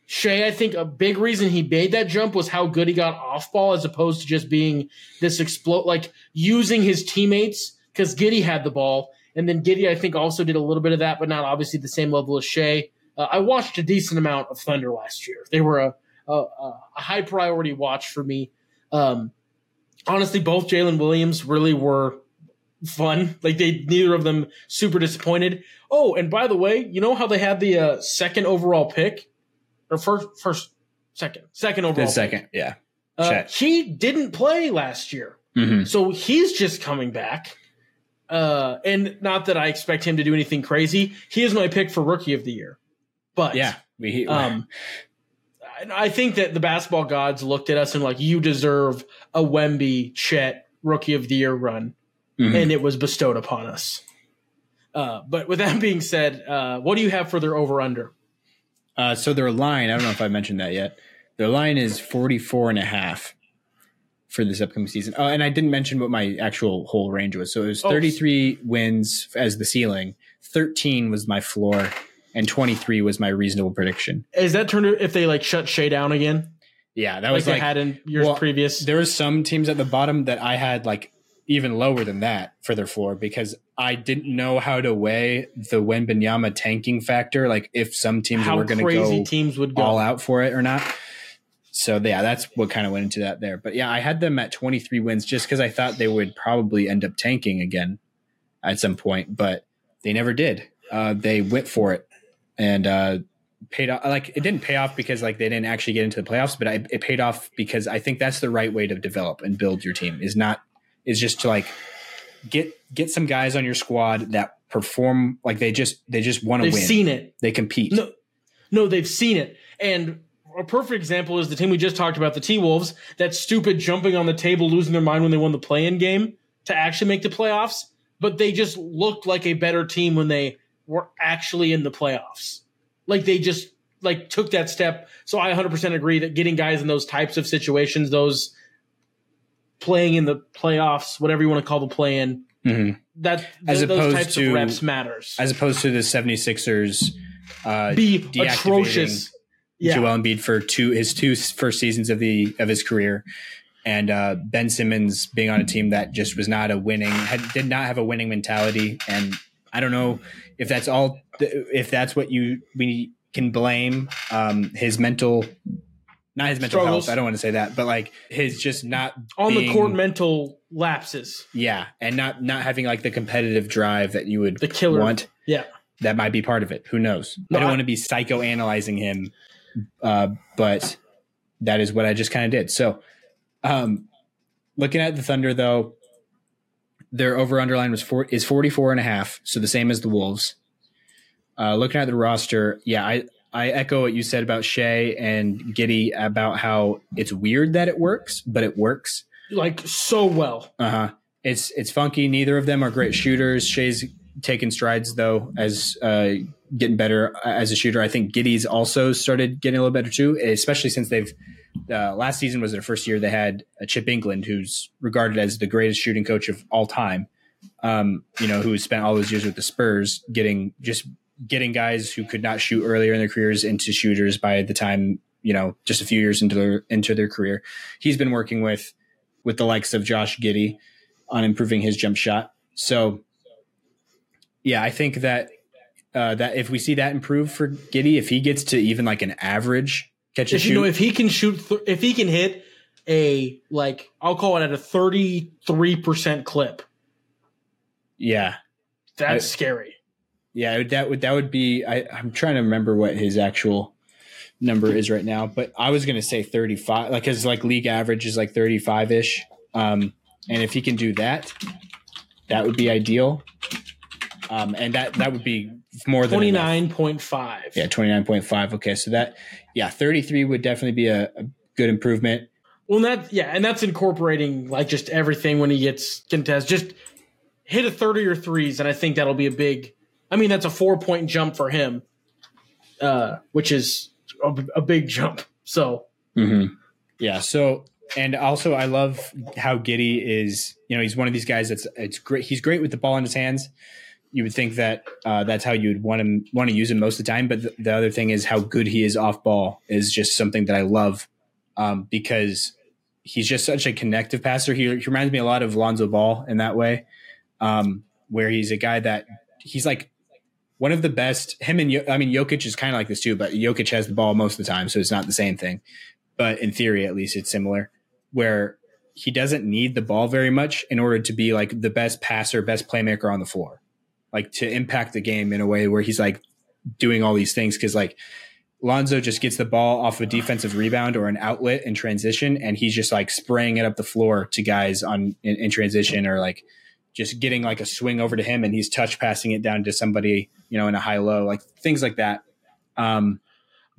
Shai, I think a big reason he made that jump was how good he got off ball, as opposed to just being this explode, like using his teammates because Giddey had the ball, and then Giddey, I think also did a little bit of that, but not obviously the same level as Shai. Uh, I watched a decent amount of Thunder last year. They were a a, a high priority watch for me. Um, honestly, both Jalen Williams really were fun. Like they, neither of them super disappointed. Oh, and by the way, you know how they had the uh, second overall pick, or first, first, second, second overall. The second, pick. yeah. Uh, he didn't play last year, mm-hmm. so he's just coming back. Uh, and not that I expect him to do anything crazy. He is my pick for rookie of the year. But yeah, we, um, I think that the basketball gods looked at us and like, you deserve a Wemby Chet rookie of the year run, mm-hmm. and it was bestowed upon us. Uh, but with that being said, uh, what do you have for their over under? Uh, so their line, I don't know if I mentioned that yet. Their line is 44 and a half for this upcoming season. Oh, and I didn't mention what my actual whole range was. So it was 33 oh. wins as the ceiling, 13 was my floor, and 23 was my reasonable prediction. Is that turned if they like shut Shai down again? Yeah, that was like, had in years well, previous. There was some teams at the bottom that I had like even lower than that for their floor because I didn't know how to weigh the Wembanyama tanking factor, like if some teams how were going to go teams would go. all out for it or not. So yeah, that's what kind of went into that there. But yeah, I had them at 23 wins just because I thought they would probably end up tanking again at some point, but they never did. Uh, they went for it and uh, paid off. Like it didn't pay off because like they didn't actually get into the playoffs, but I, it paid off because I think that's the right way to develop and build your team. Is not is just to like get get some guys on your squad that perform like they just they just want to win. They've seen it. They compete. No, no, they've seen it. And a perfect example is the team we just talked about, the T Wolves. That stupid jumping on the table, losing their mind when they won the play-in game to actually make the playoffs. But they just looked like a better team when they were actually in the playoffs. Like they just like took that step. So I 100% agree that getting guys in those types of situations, those playing in the playoffs, whatever you want to call the play in, mm-hmm. that as th- opposed types to, of reps matters. As opposed to the 76ers uh, be atrocious. Yeah. Joel Embiid for two his two first seasons of the of his career, and uh, Ben Simmons being on a team that just was not a winning had, did not have a winning mentality, and I don't know if that's all if that's what you we can blame um, his mental not his mental Struggles. health. I don't want to say that, but like his just not on being, the court mental lapses. Yeah, and not not having like the competitive drive that you would the killer want. Yeah, that might be part of it. Who knows? No, I don't I, want to be psychoanalyzing him, uh, but that is what I just kind of did. So, um, looking at the Thunder though, their over underline was four is 44 and a half, so the same as the Wolves. Uh, looking at the roster, yeah, I I echo what you said about Shai and Giddey about how it's weird that it works, but it works like so well. Uh huh. It's it's funky. Neither of them are great shooters. Shai's taken strides though as uh, getting better as a shooter. I think Giddey's also started getting a little better too, especially since they've uh, last season was their first year. They had a Chip Engelland, who's regarded as the greatest shooting coach of all time. Um, you know, who spent all those years with the Spurs, getting just getting guys who could not shoot earlier in their careers into shooters by the time you know just a few years into their into their career. He's been working with with the likes of Josh Giddey on improving his jump shot. So, yeah, I think that uh, that if we see that improve for Giddey, if he gets to even like an average catch if shoot, you know if he can shoot, th- if he can hit a like I'll call it at a thirty three percent clip. Yeah, that's I, scary. Yeah, that would that would be. I, I'm trying to remember what his actual number is right now, but I was going to say 35, like his like league average is like 35 ish. Um, and if he can do that, that would be ideal. Um, and that that would be more than 29.5. Yeah, 29.5. Okay, so that yeah, 33 would definitely be a, a good improvement. Well, that yeah, and that's incorporating like just everything when he gets contest. Just hit a 30 or threes, and I think that'll be a big I mean, that's a four point jump for him, uh, which is a, a big jump. So, mm-hmm. yeah. So, and also, I love how Giddey is. You know, he's one of these guys that's it's great. He's great with the ball in his hands, you would think that uh, that's how you'd want to want to use him most of the time. But th- the other thing is how good he is off ball is just something that I love um, because he's just such a connective passer. He, he, reminds me a lot of Lonzo Ball in that way, um, where he's a guy that he's like one of the best. Him and I mean Jokic is kind of like this too, but Jokic has the ball most of the time, so it's not the same thing. But in theory, at least, it's similar. Where he doesn't need the ball very much in order to be like the best passer, best playmaker on the floor like to impact the game in a way where he's like doing all these things because like Lonzo just gets the ball off a defensive rebound or an outlet in transition, and he's just like spraying it up the floor to guys on in, in, transition or like just getting like a swing over to him, and he's touch passing it down to somebody, you know, in a high low, like things like that. Um,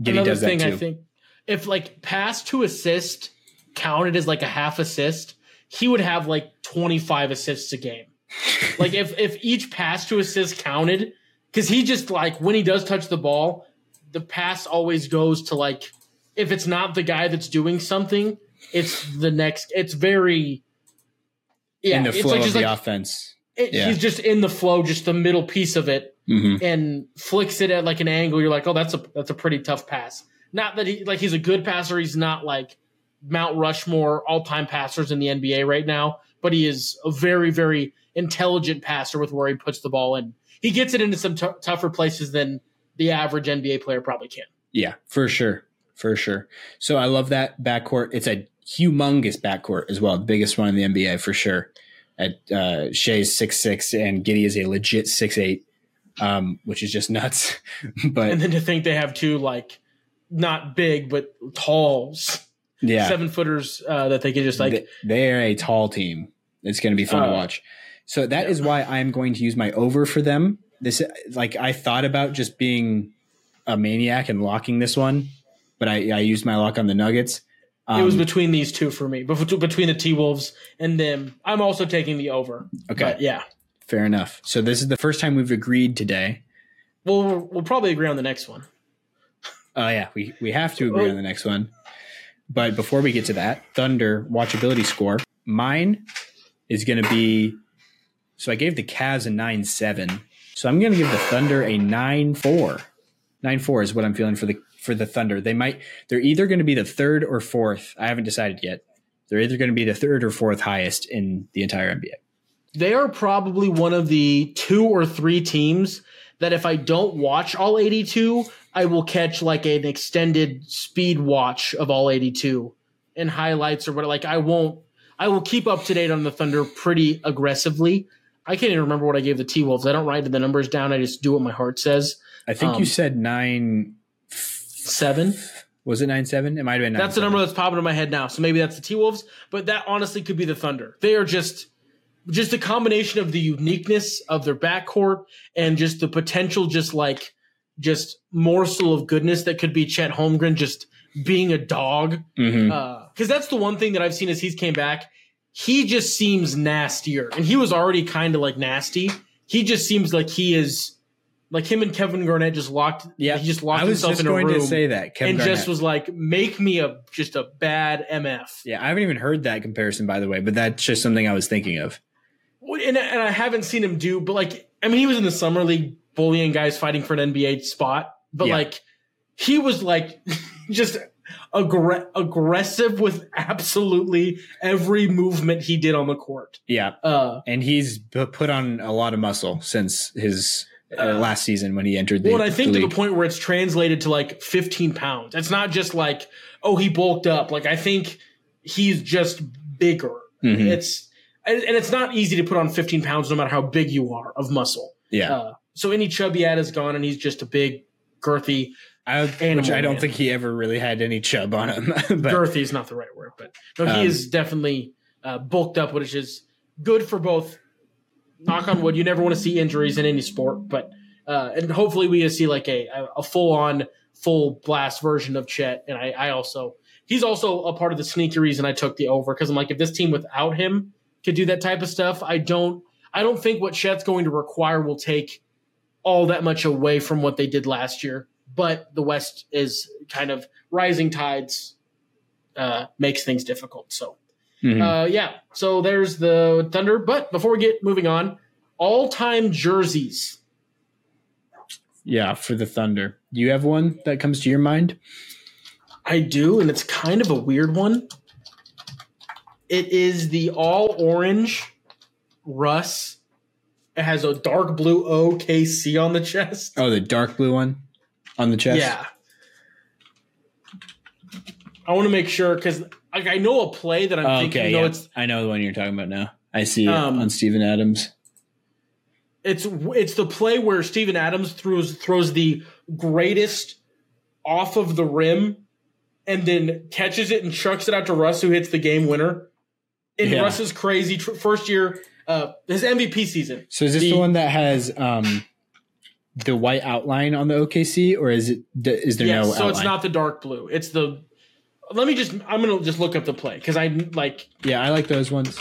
Giddey Another does thing I think if like pass to assist counted as like a half assist, he would have like twenty five assists a game like if if each pass to assist counted, because he just like when he does touch the ball, the pass always goes to like if it's not the guy that's doing something, it's the next. It's very yeah, in the flow like of the like, offense. It, yeah. He's just in the flow, just the middle piece of it, mm-hmm. and flicks it at like an angle. You're like, oh, that's a that's a pretty tough pass. Not that he like he's a good passer. He's not like Mount Rushmore all time passers in the NBA right now, but he is a very very intelligent passer with where he puts the ball in. He gets it into some t- tougher places than the average NBA player probably can. Yeah, for sure. For sure. So I love that backcourt. It's a humongous backcourt as well, the biggest one in the NBA for sure. At uh, Shai's six six and Giddey is a legit six eight, um, which is just nuts. but and then to think they have two like not big but talls, yeah, seven footers uh, that they can just like. They, are a tall team. It's going to be fun uh, to watch. So that yeah. is why I'm going to use my over for them. This like I thought about just being a maniac and locking this one, but I, I used my lock on the Nuggets. Um, it was um, between these two for me, but between the T Wolves and them, I'm also taking the over. Okay, but yeah, fair enough. So this is the first time we've agreed today. Well, we'll probably agree on the next one. Oh uh, yeah, we we have to agree on the next one. But before we get to that, Thunder watchability score. Mine is going to be so I gave the Cavs a 9 7. So I'm going to give the Thunder a 9 4. 9 4 is what I'm feeling for the for the Thunder. They might they're either going to be the third or fourth. I haven't decided yet. They're either going to be the third or fourth highest in the entire NBA. They are probably one of the two or three teams that if I don't watch all 82, I will catch like an extended speed watch of all 82 and highlights or what like I won't I will keep up to date on the Thunder pretty aggressively I can't even remember what I gave the T Wolves. I don't write the numbers down. I just do what my heart says. I think um, you said nine seven. Was it nine seven? It might have been. Nine, that's the number that's popping in my head now. So maybe that's the T Wolves, but that honestly could be the Thunder. They are just just a combination of the uniqueness of their backcourt and just the potential, just like just morsel of goodness that could be Chet Holmgren just being a dog. Because mm-hmm. uh, that's the one thing that I've seen as he's came back he just seems nastier, and he was already kind of like nasty. He just seems like he is like him and Kevin Garnett just locked. Yeah, he just locked himself in a room. to say that Kevin and Garnett. just was like, make me a just a bad MF. Yeah, I haven't even heard that comparison by the way, but that's just something I was thinking of. And, and I haven't seen him do, but like, I mean, he was in the summer league bullying guys fighting for an NBA spot, but yeah. like, he was like just aggr- aggressive with absolutely every movement he did on the court. Yeah. Uh, and he's put on a lot of muscle since his uh, uh, last season when he entered the Well, I think the to the point where it's translated to like 15 pounds. It's not just like, oh, he bulked up. Like, I think he's just bigger. Mm-hmm. It's, and, and, it's not easy to put on 15 pounds no matter how big you are of muscle. Yeah. Uh, so any chubby ad is gone and he's just a big, girthy I, which I don't man. think he ever really had any chub on him. but, Girthy is not the right word, but no, he um, is definitely uh, bulked up, which is good for both. Knock on wood, you never want to see injuries in any sport, but uh, and hopefully we see like a a full on full blast version of Chet. And I, I also he's also a part of the sneaky reason I took the over because I'm like if this team without him could do that type of stuff, I don't I don't think what Chet's going to require will take all that much away from what they did last year but the West is kind of rising tides uh, makes things difficult. So, mm-hmm. uh, yeah. So there's the Thunder. But before we get moving on, all-time jerseys. Yeah, for the Thunder. Do you have one that comes to your mind? I do, and it's kind of a weird one. It is the all orange Russ. It has a dark blue OKC on the chest. Oh, the dark blue one on the chest. Yeah. I want to make sure because like, I know a play that I'm Oh, thinking. okay, no, yeah. it's I know the one you're talking about now. I see it Um, on Steven Adams. it's it's the play where Steven Adams throws throws the greatest off of the rim and then catches it and chucks it out to Russ, who hits the game winner. In Yeah. Russ's crazy tr- first year, uh, his MVP season. So is this the, the- one that has um the white outline on the OKC, or is it? Is there no so it's not the dark blue. It's the. Let me just. I'm gonna just look up the play because I like. Yeah, I like those ones.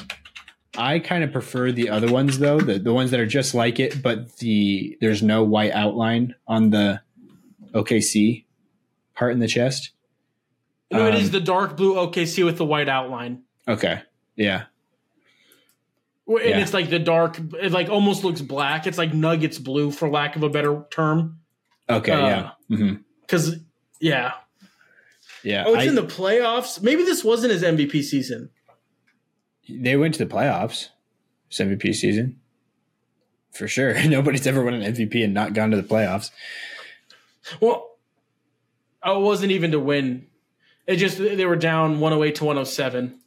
I kind of prefer the other ones though, the the ones that are just like it, but the there's no white outline on the OKC part in the chest. No, it is Um, the dark blue OKC with the white outline. Okay. Yeah. And Yeah. it's like the dark, it like almost looks black. It's like Nuggets blue, for lack of a better term. Okay. Uh, yeah. Because, yeah. Yeah. Oh, it's I- in the playoffs. Maybe this wasn't his MVP season. they went to the playoffs. This MVP season. For sure. Nobody's ever won an MVP and not gone to the playoffs. Well, oh, it wasn't even to win. It just they were down 108 to 107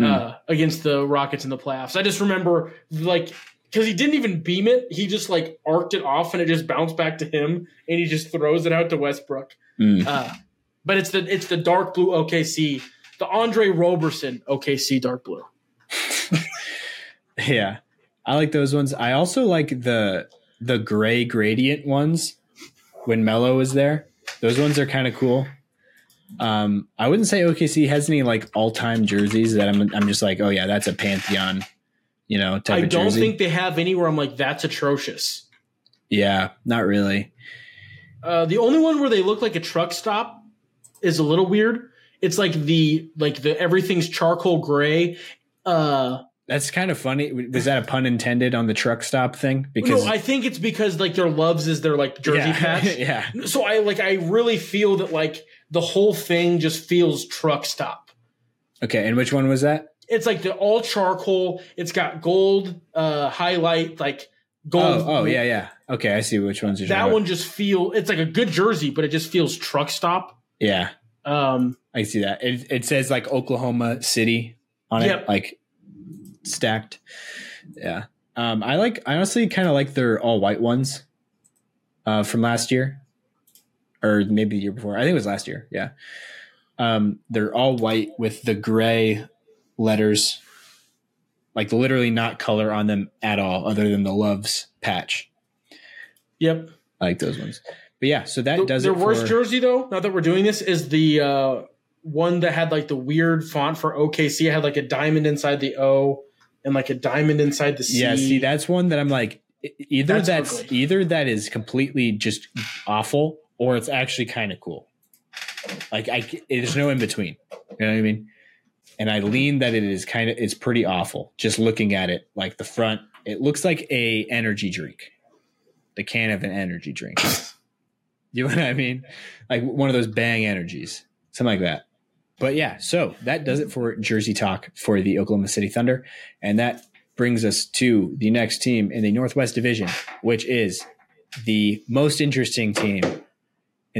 Hmm. uh, against the Rockets in the playoffs. I just remember like because he didn't even beam it. He just like arced it off and it just bounced back to him and he just throws it out to Westbrook. Mm. Uh, but it's the it's the dark blue OKC, the Andre Roberson OKC dark blue. Yeah. I like those ones. I also like the the gray gradient ones when Melo was there. Those ones are kind of cool. Um, I wouldn't say OKC has any like all time jerseys that I'm I'm just like, oh yeah, that's a pantheon, you know, type I of don't jersey. think they have any where I'm like that's atrocious. yeah, not really. Uh, the only one where they look like a truck stop is a little weird. It's like the like the everything's charcoal gray. Uh, That's kind of funny. Was that a pun intended on the truck stop thing? Because no, I think it's because like their Love's is their like jersey yeah, patch. yeah, So I like I really feel that like the whole thing just feels truck stop. okay. And which one was that? It's like the all charcoal. It's got gold uh highlight like gold. Oh, oh yeah, yeah. Okay, I see which ones you're That one just feel it's like a good jersey, but it just feels truck stop. Yeah, Um, I see that. It, it says like Oklahoma City on Yep. it, like stacked. Yeah. Um, I like. I honestly kind of like their all white ones uh, from last year, or maybe the year before. I think it was last year. Yeah. Um, they're all white with the gray letters, like literally not color on them at all, other than the Love's patch. yep. I like those ones. But yeah, so that The- does their it worst for- jersey though. Now that we're doing this, is the uh, one that had like the weird font for OKC. It had like a diamond inside the O and like a diamond inside the C. Yeah, see, that's one that I'm like, either That's that's, either that is completely just awful, or it's actually kind of cool. Like I, there's no in between. You know what I mean? And I lean that it is kind of, it's pretty awful. Just looking at it, like the front, it looks like a energy drink, the can of an energy drink. you know what I mean? Like one of those Bang energies, something like that. But yeah, so that does it for Jersey Talk for the Oklahoma City Thunder. And that brings us to the next team in the Northwest Division, which is the most interesting team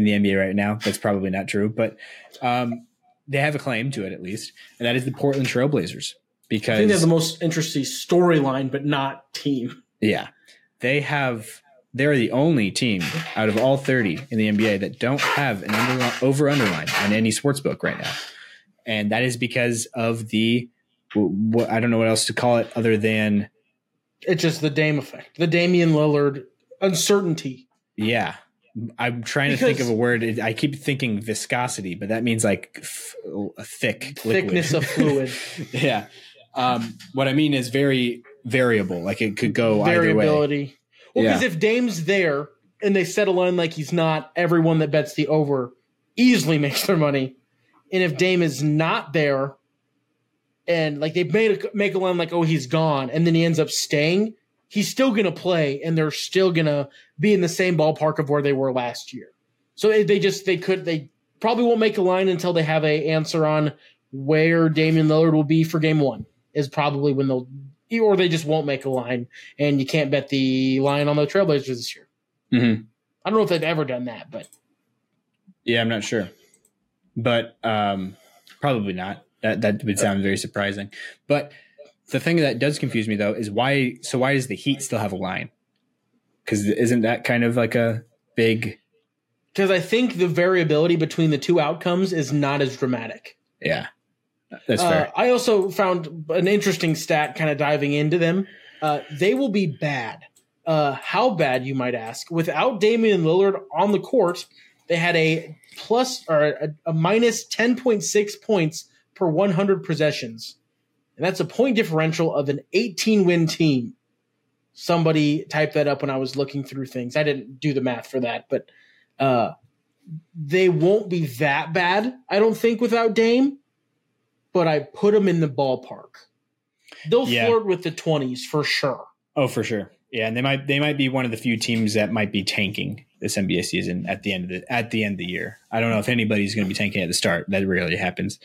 in the NBA right now. That's probably not true, but um, they have a claim to it at least, and that is the Portland Trail Blazers. Because I think they have the most interesting storyline, but not team. yeah, they have. They're the only team out of all 30 in the NBA that don't have an under, over underline on any sports book right now. And that is because of the, what, I don't know what else to call it other than It's just the Dame effect, the Damian Lillard uncertainty. Yeah. I'm trying to think of a word. I keep thinking viscosity, but that means like f- a thick liquid. Thickness of fluid, yeah. Um, what I mean is very variable. Like it could go either way. variability. Well, because Yeah. if Dame's there and they set a line like he's not, everyone that bets the over easily makes their money. And if Dame is not there, and like they made a, make a line like, oh, he's gone, and then he ends up staying, he's still going to play and they're still going to be in the same ballpark of where they were last year. So they, just they could they probably won't make a line until they have a answer on where Damian Lillard will be for game 1 is probably when they'll or they just won't make a line and you can't bet the line on the Trail Blazers this year. Mm-hmm. I don't know if they've ever done that, but Yeah, I'm not sure, but um, probably not. That that would sound very surprising. But the thing that does confuse me though is why. So why does the Heat still have a line? Because isn't that kind of like a big? because I think the variability between the two outcomes is not as dramatic. Yeah, that's Uh, fair. I also found an interesting stat kind of diving into them. Uh, they will be bad. Uh, how bad, you might ask? Without Damian Lillard on the court, they had a plus or a, a minus 10.6 points per 100 possessions. And that's a point differential of an 18 win team. Somebody typed that up when I was looking through things. I didn't do the math for that, but uh, they won't be that bad, I don't think, without Dame but I put them in the ballpark. They'll Yeah. flirt with the twenties for sure. Oh, for sure. Yeah, and they might they might be one of the few teams that might be tanking this NBA season at the end of the at the end of the year. I don't know if anybody's going to be tanking at the start. That rarely happens.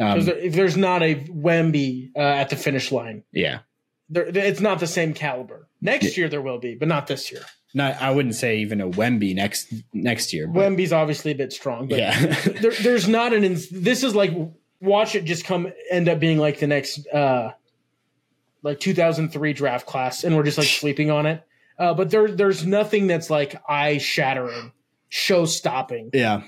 Um, if there's not a Wemby uh, at the finish line, yeah, there, it's not the same caliber. Next year there will be, but not this year. not I wouldn't say even a Wemby next next year. But Wemby's obviously a bit strong, but yeah, there, there's not an. Ins- this is like watch it just come end up being like the next uh like 2003 draft class, and we're just like sleeping on it. Uh, but there there's nothing that's like eye shattering, show stopping. yeah.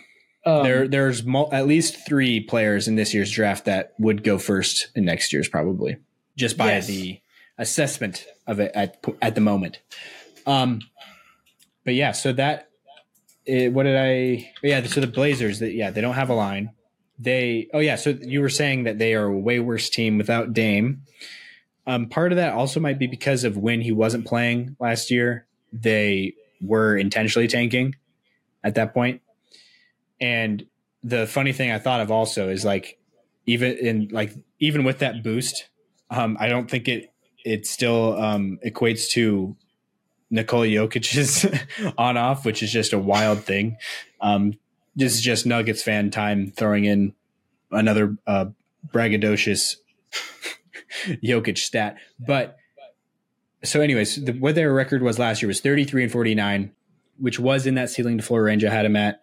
Um, there there's mul- at least three players in this year's draft that would go first in next year's probably just by Yes. the assessment of it at at the moment. Um, but yeah, so that eh, what did I? Yeah, so the Blazers that yeah they don't have a line. They oh yeah, so you were saying that they are a way worse team without Dame. Um, part of that also might be because of when he wasn't playing last year. They were intentionally tanking at that point. And the funny thing I thought of also is like even in like even with that boost, um, I don't think it it still um, equates to Nikola Jokic's on off, which is just a wild thing. Um, this is just Nuggets fan time throwing in another uh, braggadocious Jokic stat. But so, anyways, the, what their record was last year was 33 and 49, which was in that ceiling to floor range I had them at.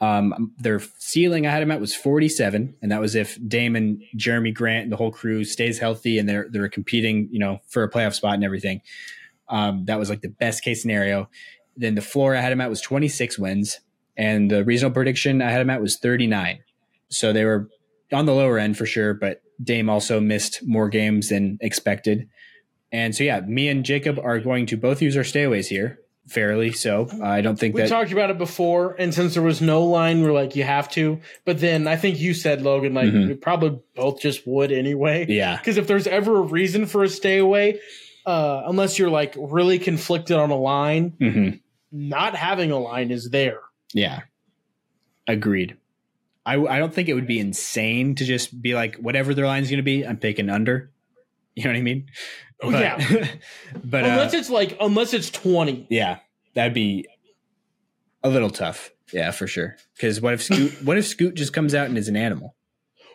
Um, their ceiling I had them at was 47, and that was if Damon, Jerami Grant, and the whole crew stays healthy and they're they're competing, you know, for a playoff spot and everything. Um, that was like the best case scenario. Then the floor I had them at was 26 wins, and the reasonable prediction I had them at was 39. So they were on the lower end for sure, but Dame also missed more games than expected. And so, yeah, me and Jacob are going to both use our stayaways here, fairly so. I don't think We that. talked about it before, and since there was no line, we're like, you have to. But then I think you said, Logan, like, Mhm. we probably both just would anyway. yeah, Because if there's ever a reason for a stay away, uh, unless you're like really conflicted on a line, hmm not having a line is there. yeah, agreed. I, I don't think it would be insane to just be like, whatever their line's going to be, I'm picking under. You know what I mean? Oh, But- yeah. but uh, unless it's like, unless it's 20. Yeah, that'd be a little tough. Yeah, for sure. Because what if Scoot? what if Scoot just comes out and is an animal?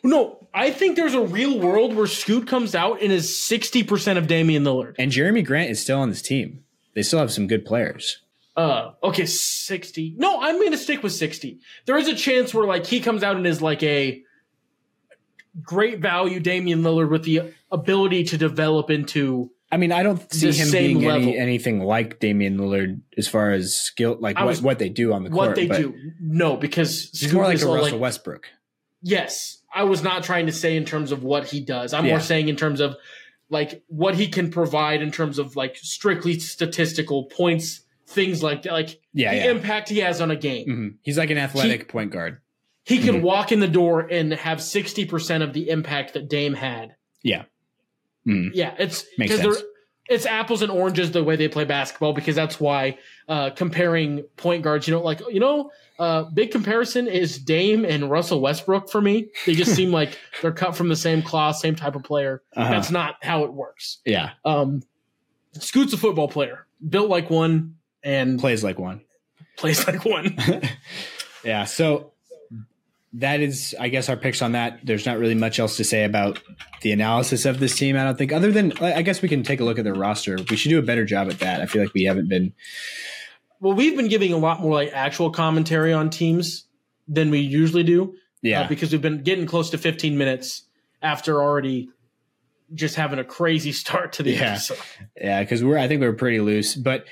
No, I think there's a real world where Scoot comes out and is 60% of Damian Lillard. And Jerami Grant is still on this team. They still have some good players. Uh, okay, 60. No, I'm going to stick with 60. There is a chance where like he comes out and is like a great value Damian Lillard with the ability to develop into I mean, I don't see him being any, anything like Damian Lillard as far as skill, like what, was- what they do on the court. what they do. No, because He's more like a Russell like- Westbrook. Yes, I was not trying to say in terms of what he does. I'm Yeah. more saying in terms of like what he can provide in terms of like strictly statistical points, things like that, like Yeah, the yeah. impact he has on a game. Mhm. He's like an athletic point guard. He can Mhm. walk in the door and have 60% of the impact that Dame had. Yeah. Mhm. Yeah, it's because it's apples and oranges the way they play basketball because that's why uh, comparing point guards, you know, like you know, uh, big comparison is Dame and Russell Westbrook for me. They just seem like they're cut from the same cloth, same type of player. Uh-huh. That's not how it works. Yeah. Um, Scoot's a football player, built like one and Plays like one. plays like one. Yeah. So that is, I guess, our picks on that. There's not really much else to say about the analysis of this team. I don't think, other than I guess we can take a look at their roster. We should do a better job at that. I feel like we haven't been. well, we've been giving a lot more like actual commentary on teams than we usually do. Yeah. uh, because we've been getting close to 15 minutes after already just having a crazy start to the Yeah. episode. Yeah, because we're I think we're pretty loose, but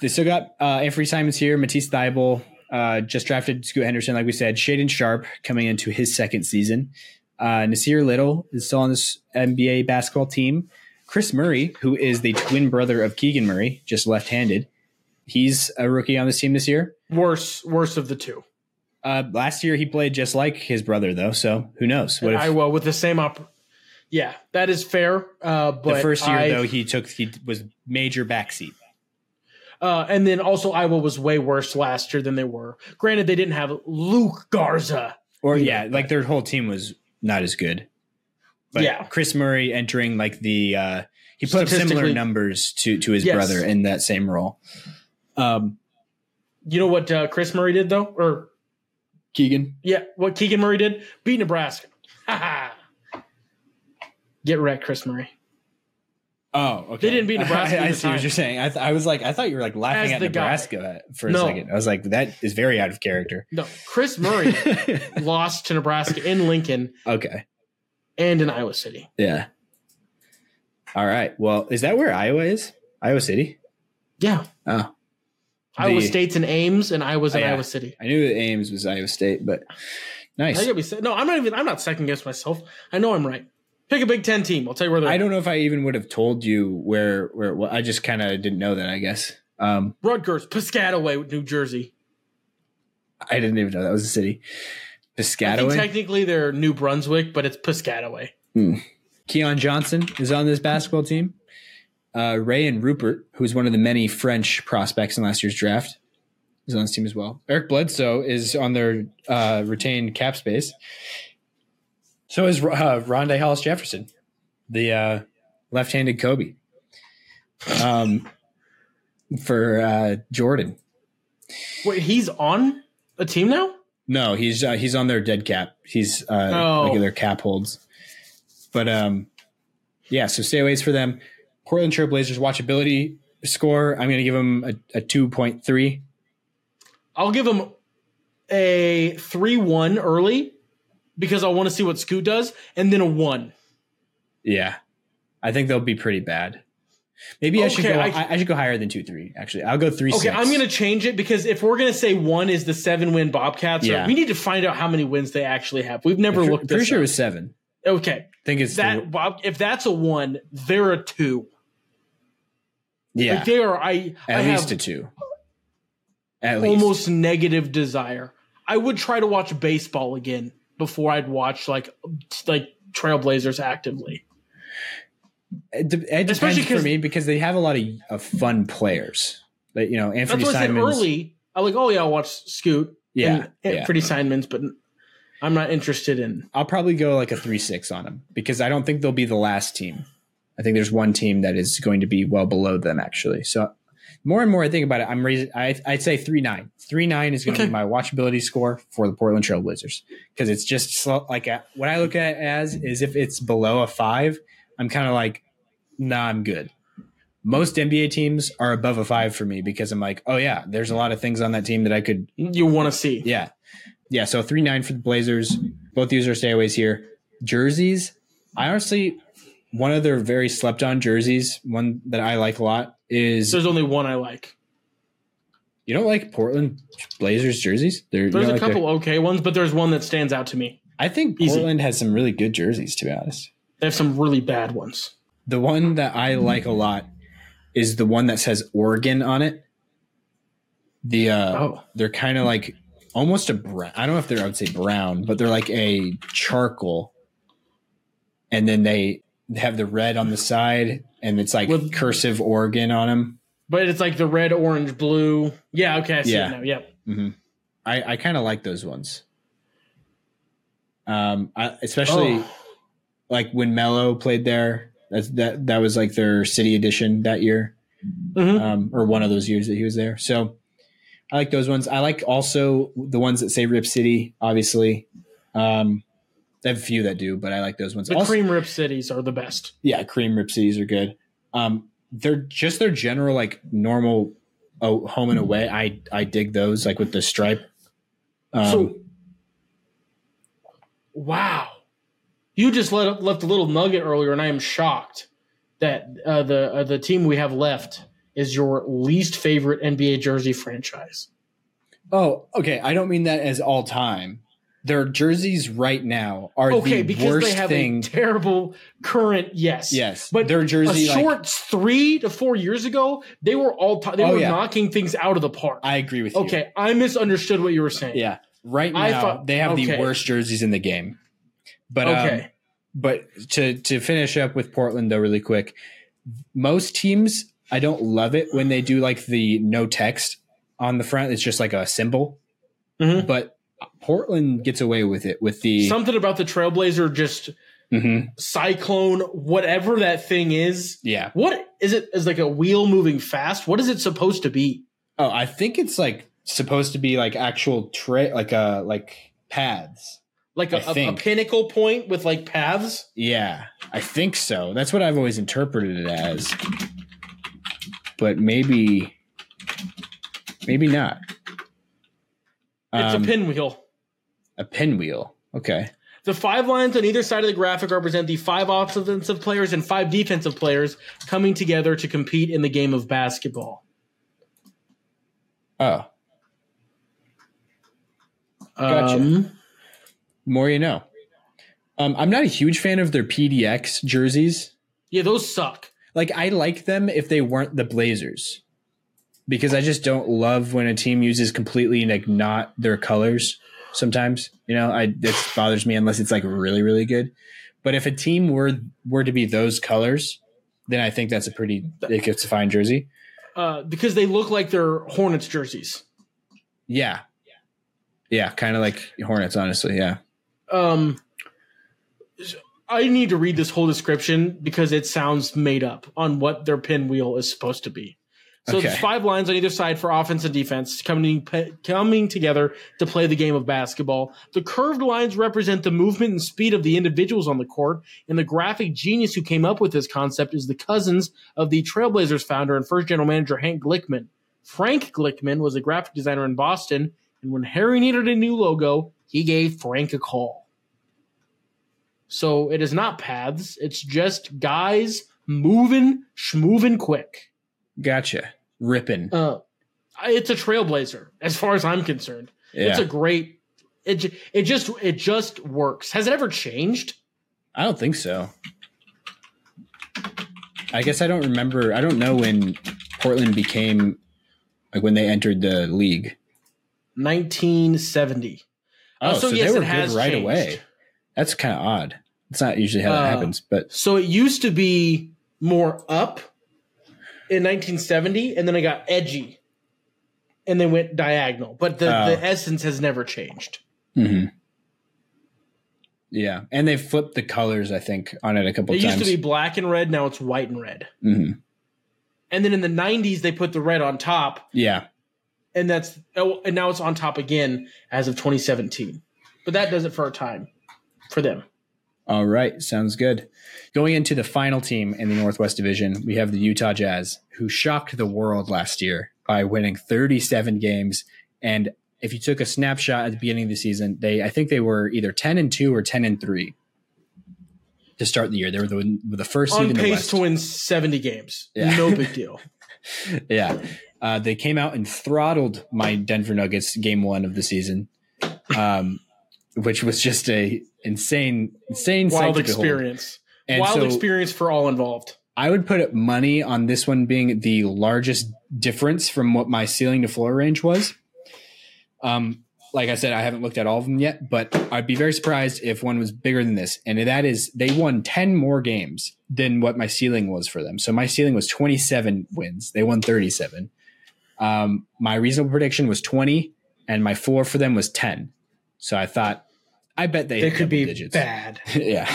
they still got uh, Anthony Simons here, Matisse Thybulle, uh, just drafted Scoot Henderson, like we said, Shaedon Sharpe coming into his second season. Uh, Nassir Little is still on this NBA basketball team. Kris Murray, who is the twin brother of Keegan Murray, just left-handed, he's a rookie on this team this year. Worse, worst of the two. Uh, last year he played just like his brother, though. So who knows? What if Iowa with the same op. Yeah, that is fair. Uh, but the first year I- though he took he was major backseat. Uh, and then also Iowa was way worse last year than they were. Granted, they didn't have Luka Garza. Or Yeah, yeah, like their whole team was not as good. But Yeah. Kris Murray entering like the uh he put up similar numbers to to his Yes. brother in that same role. Um You know what uh, Kris Murray did though, or Keegan. yeah, what Keegan Murray did? Beat Nebraska. Ha ha. Get wrecked, Kris Murray. Oh, okay. They didn't beat Nebraska I, I see what you're saying. I, th- I was like, I thought you were like laughing As at the guy. Nebraska for a No. second. I was like, that is very out of character. No, Kris Murray lost to Nebraska in Lincoln okay. and in Iowa City. Yeah. All right. Well, is that where Iowa is? Iowa City? Yeah, Oh. Iowa The- State's in Ames and Iowa's in Oh, yeah. Iowa City. I knew that Ames was Iowa State, but nice. I gotta be no, I'm not even. I'm not second guess myself. I know I'm right. Pick a Big Ten team. I'll tell you where they're. I don't know if I even would have told you where where it wa- I just kind of didn't know that. I guess um, Rutgers, Piscataway, New Jersey. I didn't even know that was a city. Piscataway. technically they're New Brunswick, but it's Piscataway. Keon Johnson is on this basketball team. Uh, Rayan Rupert, who's one of the many French prospects in last year's draft, is on this team as well. Eric Bledsoe is on their uh, retained cap space. So is uh, Rondae Hollis Jefferson, the uh, left-handed Kobe, um, for uh, Jordan. Wait, he's on a team now? No, he's uh, he's on their dead cap. He's uh, Oh. their cap holds. But um, yeah. So stay aways for them. Portland Trail Blazers watchability score. I'm going to give them a, a two point three. I'll give them a three-one early because I want to see what Scoot does, and then a one. Yeah, I think they'll be pretty bad. Maybe I should go. I- I, should go higher than two three. Actually, I'll go three. Okay, i I'm gonna change it because if we're gonna say one is the seven-win Bobcats, Yeah. we need to find out how many wins they actually have. We've never looked. Pretty sure it was seven. okay. I think it's That Bob, if that's a one, they're a two. yeah, Like they are. I at I least a two. At least almost negative desire. I would try to watch baseball again before I'd watch like like Trail Blazers actively. it, de- it depends Especially for me because they have a lot of, of fun players. Like you know, That's Anthony I said Simons. early. I like, oh yeah, I'll watch Scoot. Yeah, and yeah. Freddie Simons, but I'm not interested in. I'll probably go like a three six on them because I don't think they'll be the last team. I think there's one team that is going to be well below them actually. So more and more I think about it, I'm raising. I, I'd say three nine. Three nine is going to Okay. be my watchability score for the Portland Trail Blazers because it's just slow, like a, what I look at it as is if it's below a five, I'm kind of like, nah, I'm good. Most NBA teams are above a five for me because I'm like, oh yeah, there's a lot of things on that team that I could You want to see? yeah. Yeah. So three nine for the Blazers. Both these are stayaways here. Jerseys. I honestly one of their very slept on jerseys, one that I like a lot, is There's only one I like. you don't like Portland Blazers jerseys? They're, There's a like couple their- okay ones, but there's one that stands out to me. I think Easy. Portland has some really good jerseys, to be honest. They have some really bad ones. The one that I like a lot is the one that says Oregon on it. The uh Oh. they're kind of like almost a brown. I don't know if they're I would say brown, but they're like a charcoal. And then they have the red on the side, and it's like With- cursive Oregon on them. But it's like the red, orange, blue. Yeah, okay, I see Yeah. it now. Yep. hmm I I kind of like those ones. Um, I, especially Oh, like when Melo played there, That's that that was like their city edition that year, Mhm. um, or one of those years that he was there. So I like those ones. I like also the ones that say Rip City. Obviously, um, I have a few that do, but I like those ones. The Also- cream rip cities are the best. yeah, cream Rip Cities are good. Um, they're just their general like normal oh, home and away. I I dig those like with the stripe. Um, so, wow, you just let, left a little nugget earlier, and I am shocked that uh, the uh, the team we have left is your least favorite NBA jersey franchise. oh, okay. I don't mean that as all time. Their jerseys right now are Okay, the because worst they have thing. a terrible current. Yes, yes, but their a jersey. like, three to four years ago, they were all they Oh, were yeah. knocking things out of the park. I agree with you. okay, I misunderstood what you were saying. Yeah. Right now, thought- they have the worst jerseys in the game. But um, Okay. but to to finish up with Portland though, really quick, most teams I don't love it when they do like the no text on the front. It's just like a symbol. Mhm. But Portland gets away with it with the Something about the Trailblazer just Mhm. cyclone, whatever that thing is. yeah. What is it? Is like a wheel moving fast? What is it supposed to be? Oh, I think it's like supposed to be like actual tra- like a like paths. Like a think. pinnacle point with like paths? Yeah, I think so. That's what I've always interpreted it as. But maybe, maybe not. It's Um, a pinwheel. a pinwheel. Okay. The five lines on either side of the graphic represent the five offensive players and five defensive players coming together to compete in the game of basketball. Oh, Gotcha. Um, more you know. Um, I'm not a huge fan of their PDX jerseys. yeah, those suck. Like I like them if they weren't the Blazers, because I just don't love when a team uses completely like not their colors. Sometimes you know, I this bothers me unless it's like really really good. But if a team were were to be those colors, then I think that's a pretty it's a fine jersey. Uh, because they look like they're Hornets jerseys. Yeah, yeah, kind of like Hornets. Honestly, yeah. um I need to read this whole description because it sounds made up on what their pinwheel is supposed to be. So Okay. there's five lines on either side for offense and defense coming coming together to play the game of basketball. The curved lines represent the movement and speed of the individuals on the court, and the graphic genius who came up with this concept is the cousins of the Trail Blazers founder and first general manager Hank Glickman. Frank Glickman was a graphic designer in Boston, and when Harry needed a new logo, he gave Frank a call. So it is not paths, it's just guys moving, schmoving quick. Gotcha. Ripping. Uh, it's a trailblazer, as far as I'm concerned. It's a great. It it just it just works. Has it ever changed? I don't think so. I guess I don't remember. I don't know when Portland became like when they entered the league. 1970. Oh, Uh, so so, yes, they were it has good right changed. away. That's kind of odd. It's not usually how that Uh, happens, but So it used to be more up in 1970, and then it got edgy, and then went diagonal. But the, Oh. the essence has never changed. mhm. yeah, and they flipped the colors. I think on it a couple It times. used to be black and red. Now it's white and red. Mhm. And then in the 90s, they put the red on top, Yeah, and that's oh, and now it's on top again as of 2017. But that does it for our time for them. All right, sounds good. Going into the final team in the Northwest Division, we have the Utah Jazz, who shocked the world last year by winning 37 games. And if you took a snapshot at the beginning of the season, they I think they were either 10 and 2 or 10 and 3 to start the year. They were the, the first seed On in the pace West. to win 70 games. Yeah. No big deal. yeah. Uh, they came out and throttled my Denver Nuggets game one of the season, um, which was just a insane, insane Wild experience. And Wild so- experience for all involved. I would put money on this one being the largest difference from what my ceiling to floor range was. Um, like I said, I haven't looked at all of them yet, but I'd be very surprised if one was bigger than this. And that is, they won 10 more games than what my ceiling was for them. So my ceiling was 27 wins. They won 37. Um, my reasonable prediction was 20, and my floor for them was 10. So I thought, I bet they, They could be digits. bad. yeah.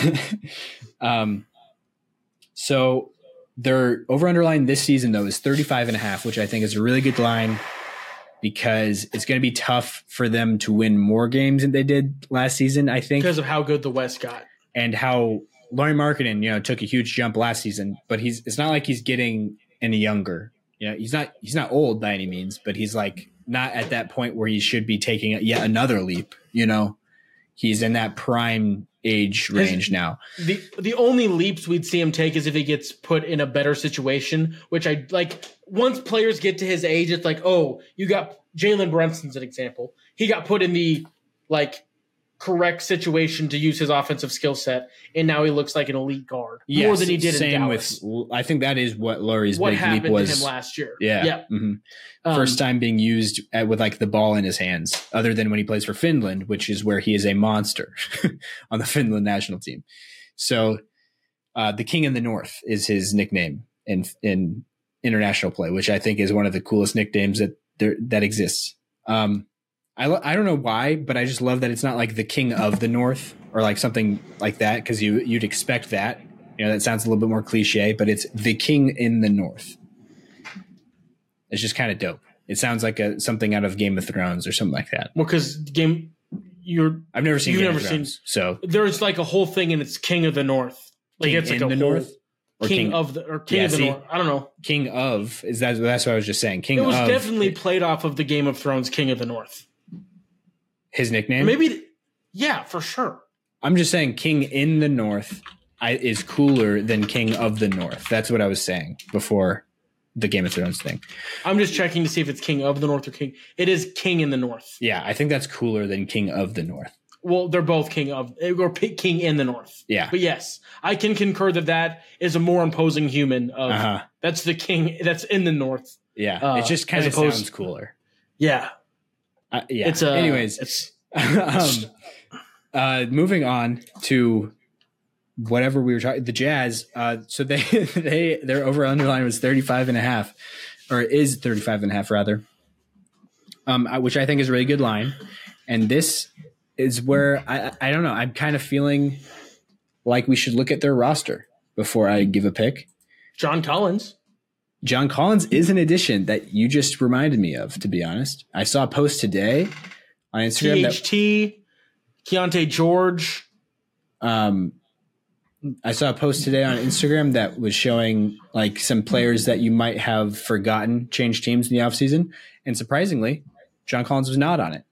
um, So their over underline this season though is 35 and a half, which I think is a really good line because it's going to be tough for them to win more games than they did last season, I think. Because of how good the West got. And how Lauri Markkanen, you know, took a huge jump last season, but he's it's not like he's getting any younger. You know, he's not he's not old by any means, but he's like not at that point where he should be taking yet another leap, you know. He's in that prime age range now. The the only leaps we'd see him take is if he gets put in a better situation, which I like. Once players get to his age, it's like, oh, you got Jalen Brunson's an example. He got put in the like correct situation to use his offensive skill set, and now he looks like an elite guard Yes, more than he did same in Dallas. with. I think that is what Lauri's what big leap was. last year? Yeah. yeah. mhm. Um, First time being used at, with like the ball in his hands, other than when he plays for Finland, which is where he is a monster on the Finland national team. So, uh, the King in the North is his nickname in in international play, which I think is one of the coolest nicknames that there that exists. Um, I lo- I don't know why, but I just love that it's not like the King of the North or like something like that because you you'd expect that. You know, that sounds a little bit more cliche, but it's the King in the North. It's just kind of dope. It sounds like a something out of Game of Thrones or something like that. Well, because game, you're I've never seen You've Game never of seen- Thrones, so there's like a whole thing, and it's King of the North. Like King it's like in a the whole- North or King, of the or King Yeah, of the see? North. I don't know. King of is that that's what I was just saying. King It was of definitely played off of the Game of Thrones King of the North. His nickname. Maybe, yeah, for sure. I'm just saying King in the North I, is cooler than King of the North. That's what I was saying before the Game of Thrones thing. I'm just checking to see if it's King of the North or King. It is King in the North. Yeah, I think that's cooler than King of the North. Well, they're both King of or King in the North. Yeah. But yes, I can concur that that is a more imposing human. Of Uh-huh. that's the King that's in the North. Yeah, Uh, it just kind of sounds cooler. Yeah. Uh, yeah. It's uh, Anyways, it's um, uh, moving on to whatever we were talking the jazz uh, so they they their over underline was 35 and a half or is 35 and a half rather um, which i think is a really good line and this is where i i don't know i'm kind of feeling like we should look at their roster before i give a pick John Collins. John collins is an addition that you just reminded me of to be honest i saw a post today on instagram that THT. Keyonte George. um, I saw a post today on Instagram that was showing like some players that you might have forgotten change teams in the offseason. And surprisingly, John Collins was not on it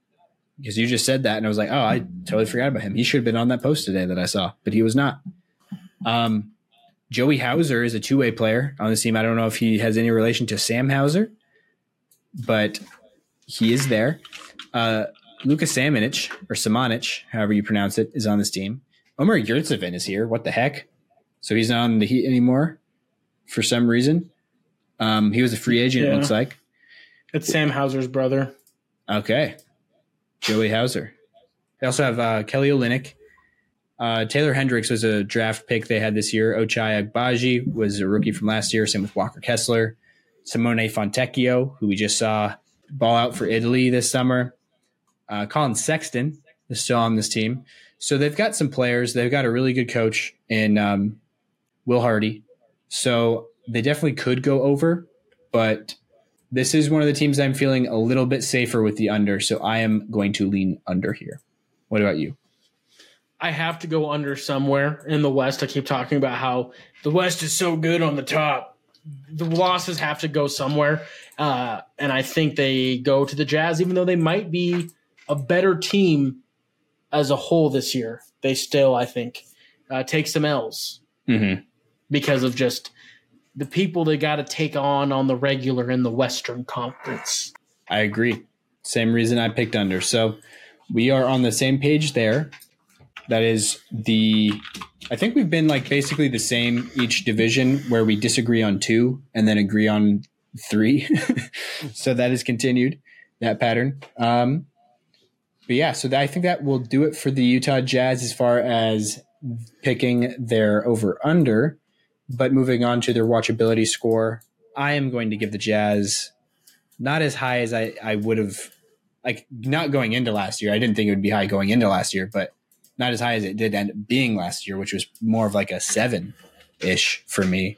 because you just said that. And I was like, oh, I totally forgot about him. He should have been on that post today that I saw, but he was not. Um, Joey Hauser is a two way player on the team. I don't know if he has any relation to Sam Hauser, but he is there. Uh, Lucas Samanich or Samanich, however you pronounce it, is on this team. Omer Yurtseven is here. What the heck? So he's not on the Heat anymore for some reason. Um, he was a free agent, it looks like. It's Sam Hauser's brother. Okay. Joey Hauser. They also have uh, Kelly Olynyk. Uh, Taylor Hendricks was a draft pick they had this year. Ochai Agbaji was a rookie from last year. Same with Walker Kessler. Simone Fontecchio, who we just saw ball out for Italy this summer. Uh, Collin Sexton is still on this team. So they've got some players. They've got a really good coach in um, Will Hardy. So they definitely could go over, but this is one of the teams I'm feeling a little bit safer with the under. So I am going to lean under here. What about you? I have to go under somewhere in the West. I keep talking about how the West is so good on the top. The losses have to go somewhere. Uh, and I think they go to the Jazz, even though they might be a better team as a whole this year. They still, I think, uh, take some L's Mm-hmm. because of just the people they got to take on on the regular in the Western Conference. I agree. Same reason I picked under. So we are on the same page there. That is the. I think we've been like basically the same each division where we disagree on two and then agree on three. so that is continued that pattern. Um, but yeah, so that, I think that will do it for the Utah Jazz as far as picking their over under. But moving on to their watchability score, I am going to give the Jazz not as high as I, I would have like not going into last year. I didn't think it would be high going into last year, but not as high as it did end up being last year, which was more of like a seven. ish for me.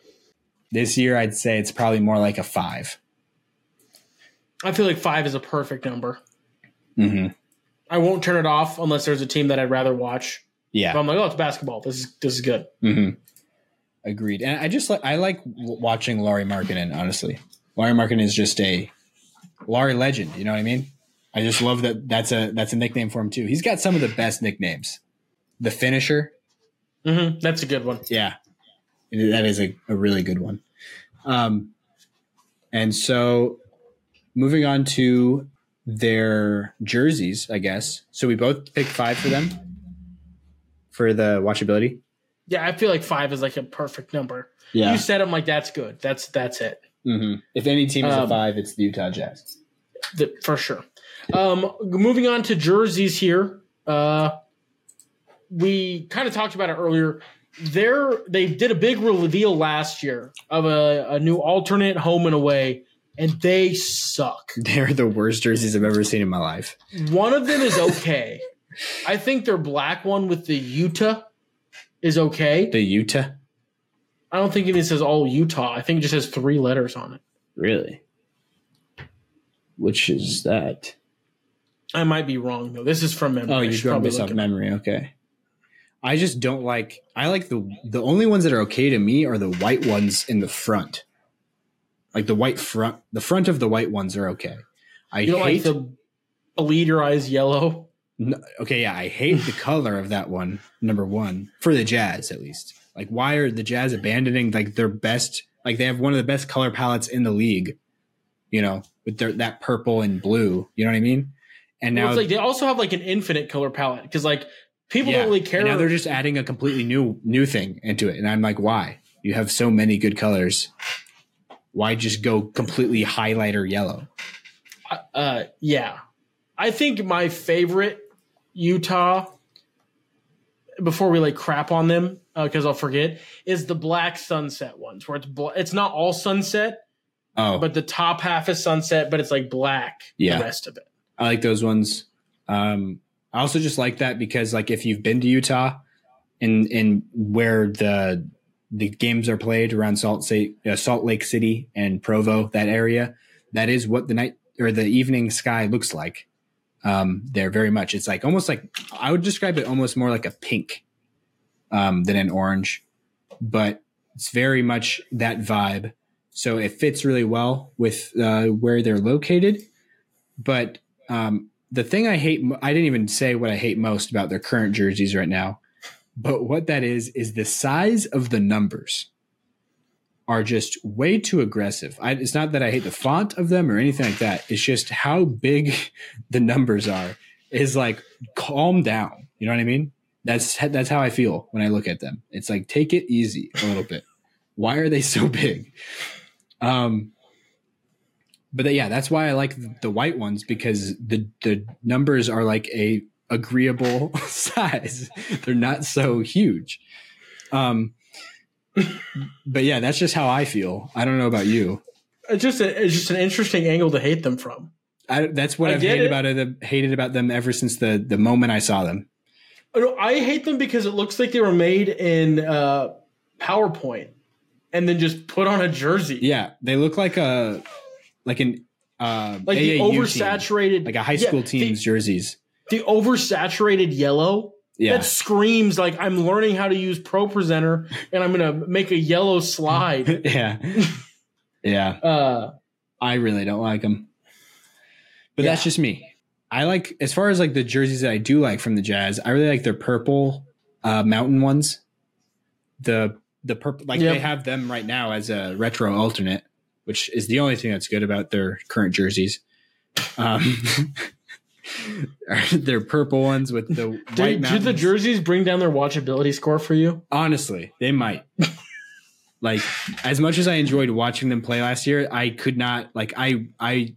This year, I'd say it's probably more like a five. I feel like five is a perfect number. Mm-hmm. I won't turn it off unless there's a team that I'd rather watch. Yeah. But I'm like, oh, it's basketball. This is this is good. Mm-hmm. Agreed. And I just like I like watching Lauri Markkanen. Honestly, Lauri Markkanen is just a Laurie legend. You know what I mean? I just love that. That's a that's a nickname for him too. He's got some of the best nicknames. The finisher. hmm That's a good one. Yeah, that is a, a really good one. Um, and so moving on to their jerseys, I guess. So we both picked five for them for the watchability. Yeah, I feel like five is like a perfect number. Yeah. You said them like that's good. That's that's it. hmm If any team is a Um, five, it's the Utah Jazz. The, for sure. Um, moving on to jerseys here. Uh, we kind of talked about it earlier. There, they did a big reveal last year of a, a new alternate home and away, and they suck. They're the worst jerseys I've ever seen in my life. One of them is okay. I think their black one with the Utah is okay. The Utah? I don't think it even says all Utah. I think it just has three letters on it. Really? Which is that? I might be wrong though. This is from memory. Oh, you're going probably off memory. Okay. I just don't like. I like the the only ones that are okay to me are the white ones in the front, like the white front. The front of the white ones are okay. I You don't like hate. the Eliterized yellow. no, okay, yeah, I hate the color of that one. Number one for the Jazz, at least. Like, why are the Jazz abandoning like their best? Like, they have one of the best color palettes in the league. You know, with their that purple and blue. You know what I mean? And Well, now it's like they also have like an infinite color palette because like people Yeah. don't really care. And now they're just adding a completely new new thing into it, and I'm like, why? You have so many good colors. Why just go completely highlighter yellow? uh, yeah, I think my favorite Utah. Before we like crap on them, because I'll forget, is the black sunset ones where it's bl- it's not all sunset, Oh, but the top half is sunset, but it's like black. Yeah. the rest of it. I like those ones. Um, I also just like that because like if you've been to Utah, in in where the the games are played around Salt Lake, uh, Salt Lake City and Provo, that area, that is what the night or the evening sky looks like. Um, there very much. It's like almost like I would describe it almost more like a pink um, than an orange, but it's very much that vibe. So it fits really well with uh, where they're located. But um, the thing I hate, I didn't even say what I hate most about their current jerseys right now. But what that is, is the size of the numbers are just way too aggressive. I, it's not that I hate the font of them or anything like that. It's just how big the numbers are is like calm down. You know what I mean? That's that's how I feel when I look at them. It's like take it easy a little bit. Why are they so big? Um, but yeah, that's why I like the white ones because the the numbers are like a agreeable size. They're not so huge. Um, but yeah, that's just how I feel. I don't know about you. It's just a, it's just an interesting angle to hate them from. I, that's what I I've hated it. about it. Hated about them ever since the the moment I saw them. I hate them because it looks like they were made in uh, PowerPoint and then just put on a jersey. Yeah, they look like a like an uh, like the AAU team, oversaturated, like a high yeah, school the- team's jerseys. The, oversaturated yellow Yeah, that screams like I'm learning how to use Pro Presenter and I'm gonna make a yellow slide. yeah, yeah. uh, I really don't like them. But that's just me. I like as far as like the jerseys that I do like from the Jazz. I really like their purple uh, mountain ones. The the purple like Yep. they have them right now as a retro alternate, which is the only thing that's good about their current jerseys. Um, their purple ones with the white did, did the jerseys bring down their watchability score for you? Honestly, they might. like as much as I enjoyed watching them play last year, I could not like I I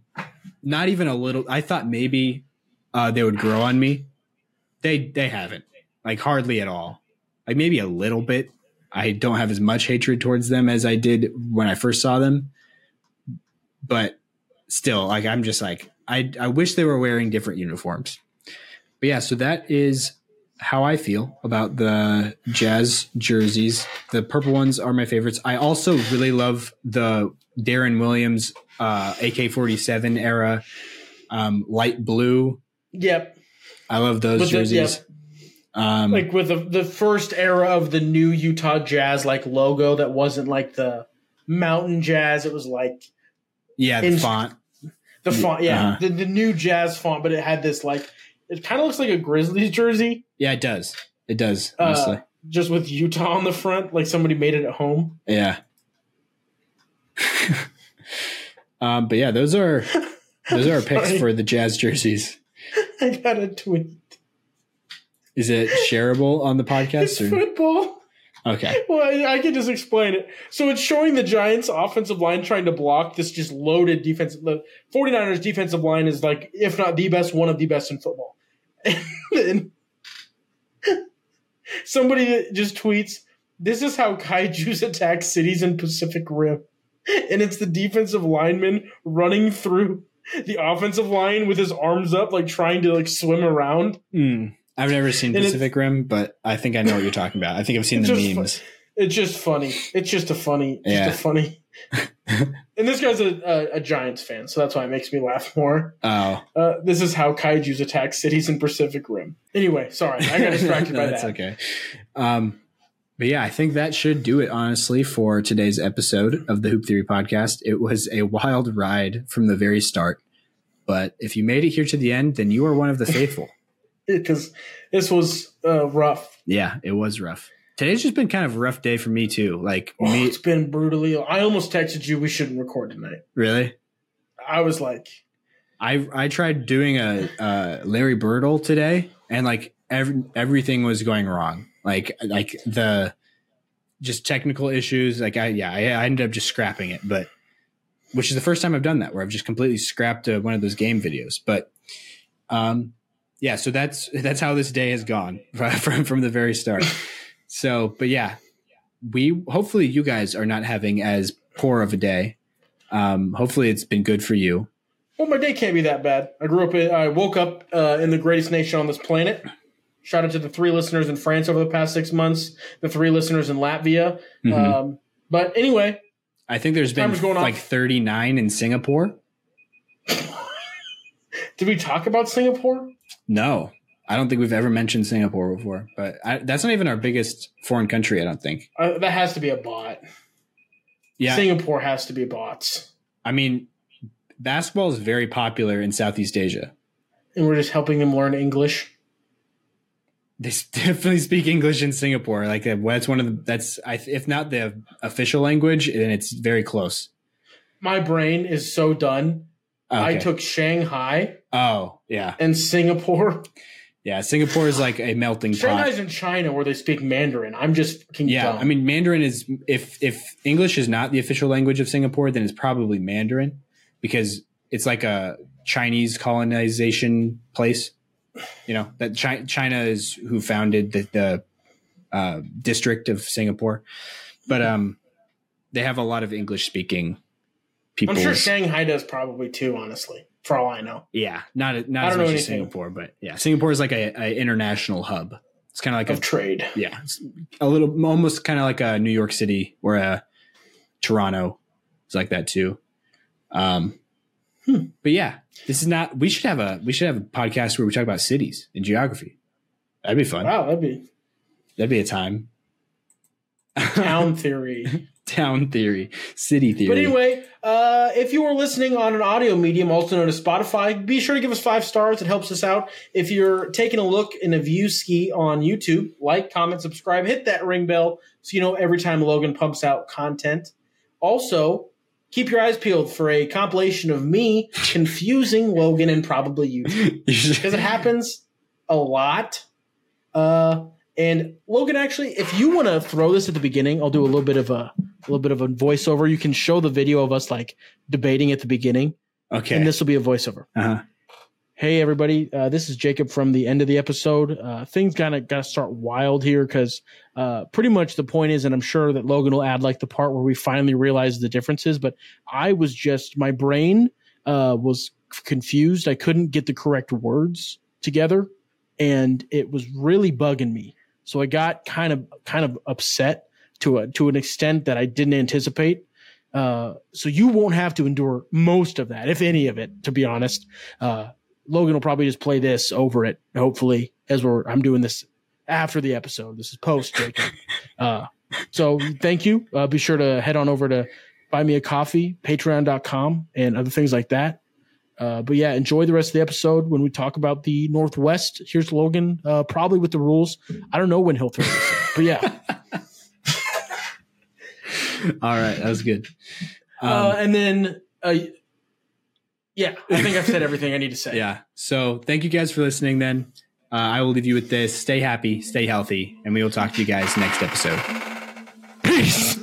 not even a little I thought maybe uh they would grow on me. They they haven't. Like hardly at all. Like maybe a little bit. I don't have as much hatred towards them as I did when I first saw them. But still, like I'm just like I I wish they were wearing different uniforms. But yeah, so that is how I feel about the Jazz jerseys. The purple ones are my favorites. I also really love the Deron Williams uh, AK forty seven era um, light blue. Yep. I love those With the- jerseys. Um, Like with the, the first era of the new Utah Jazz like logo that wasn't like the Mountain Jazz. It was like yeah, the in- font. the font, yeah, Uh-huh. the, the new Jazz font, but it had this like it kind of looks like a Grizzlies jersey, Yeah, it does. It does. uh, Honestly, just with Utah on the front, like somebody made it at home. yeah. um, but yeah, those are those are our picks Sorry. for the Jazz jerseys. I got a tweet. Is it shareable on the It's podcast? Or? football. Okay. Well, I, I can just explain it. So it's showing the Giants' offensive line trying to block this just loaded defense. The 49ers' defensive line is like, if not the best, one of the best in football. and somebody just tweets, This is how kaijus attack cities in Pacific Rim. And it's the defensive lineman running through the offensive line with his arms up, like trying to like swim around. Hmm. I've never seen Pacific Rim, but I think I know what you're talking about. I think I've seen the just memes. It's just funny. It's just a funny. Just Yeah. a funny. and this guy's a, a, a Giants fan, so that's why it makes me laugh more. Oh, Uh, this is how kaiju's attack cities in Pacific Rim. Anyway, sorry, I got distracted No, by that's that. okay. Um, but yeah, I think that should do it, honestly, for today's episode of the Hoop Theory podcast. It was a wild ride from the very start. But if you made it here to the end, then you are one of the faithful. Because this was uh, rough. yeah, it was rough. Today's just been kind of a rough day for me, too. Like, Oh, me, it's been brutally. I almost texted you we shouldn't record tonight. really? I was like, I I tried doing a uh, Larry Birdle today, and like every, everything was going wrong. Like like the just technical issues. Like I yeah, I, I ended up just scrapping it, but which is the first time I've done that, where I've just completely scrapped uh, one of those game videos. But um, yeah, so that's that's how this day has gone from from the very start. So, but yeah, we hopefully you guys are not having as poor of a day. Um, hopefully it's been good for you. well, my day can't be that bad. I grew up. In, I woke up uh, in the greatest nation on this planet. Shout out to the three listeners in France over the past six months. The three listeners in Latvia. Mhm. Um, but anyway, I think there's been like off. 39 in Singapore. did we talk about Singapore? No, I don't think we've ever mentioned Singapore before, but I, that's not even our biggest foreign country. I don't think. Uh, that has to be a bot. Yeah, Singapore has to be bots, I mean, basketball is very popular in Southeast Asia. and we're just helping them learn English. They definitely speak English in Singapore. Like uh, that's one of the that's I, if not the official language, then it's very close. My brain is so done. I took Shanghai oh yeah, and Singapore. yeah. Singapore is like a melting pot. Shanghai's in China where they speak Mandarin. I'm just Yeah, dumb. I mean Mandarin is if if English is not the official language of Singapore, then it's probably Mandarin because it's like a Chinese colonization place. You know that Chi- China is who founded the, the uh, district of Singapore, but um, they have a lot of English speaking people. I'm sure Shanghai does probably too. Honestly, for all I know. yeah, not not as much as. Singapore, but yeah, Singapore is like a, a international hub. It's kind of like Of a trade. yeah, it's a little almost kind of like a New York City or a Toronto. It's like that too. Um, Hmm. but yeah, this is not. We should have a we should have a podcast where we talk about cities and geography. That'd be fun. Wow, that'd be That'd be a time. town theory. Town theory, city theory. But anyway, uh, if you are listening on an audio medium, also known as Spotify, be sure to give us five stars. It helps us out. If you're taking a look in a view ski on YouTube, like, comment, subscribe, hit that ring bell so you know every time Logan pumps out content. Also, keep your eyes peeled for a compilation of me confusing Logan and probably you because it happens a lot. Uh, and Logan, actually, if you want to throw this at the beginning, I'll do a little bit of a, a little bit of a voiceover. You can show the video of us like debating at the beginning, okay. and this will be a voiceover. uh-huh. Hey everybody, uh, this is Jacob from the end of the episode. Uh, things kind of got to start wild here because uh, pretty much the point is, and I'm sure that Logan will add like the part where we finally realize the differences. But I was just my brain uh, was confused. I couldn't get the correct words together and it was really bugging me. So I got kind of kind of upset to a to an extent that I didn't anticipate. Uh, so you won't have to endure most of that, if any of it, to be honest. Uh, Logan will probably just play this over it, hopefully, as we're I'm doing this after the episode. This is post Jacob. Uh, so thank you. Uh, be sure to head on over to buy me a coffee, patreon.com, and other things like that. Uh, but yeah, enjoy the rest of the episode when we talk about the Northwest. Here's Logan, uh, probably with the rules. I don't know when he'll throw this, but yeah. All right, that was good. Um, uh, and then, uh, yeah, I think I've said everything I need to say. Yeah. So thank you guys for listening. Then uh, I will leave you with this: stay happy, stay healthy, and we will talk to you guys next episode. Peace.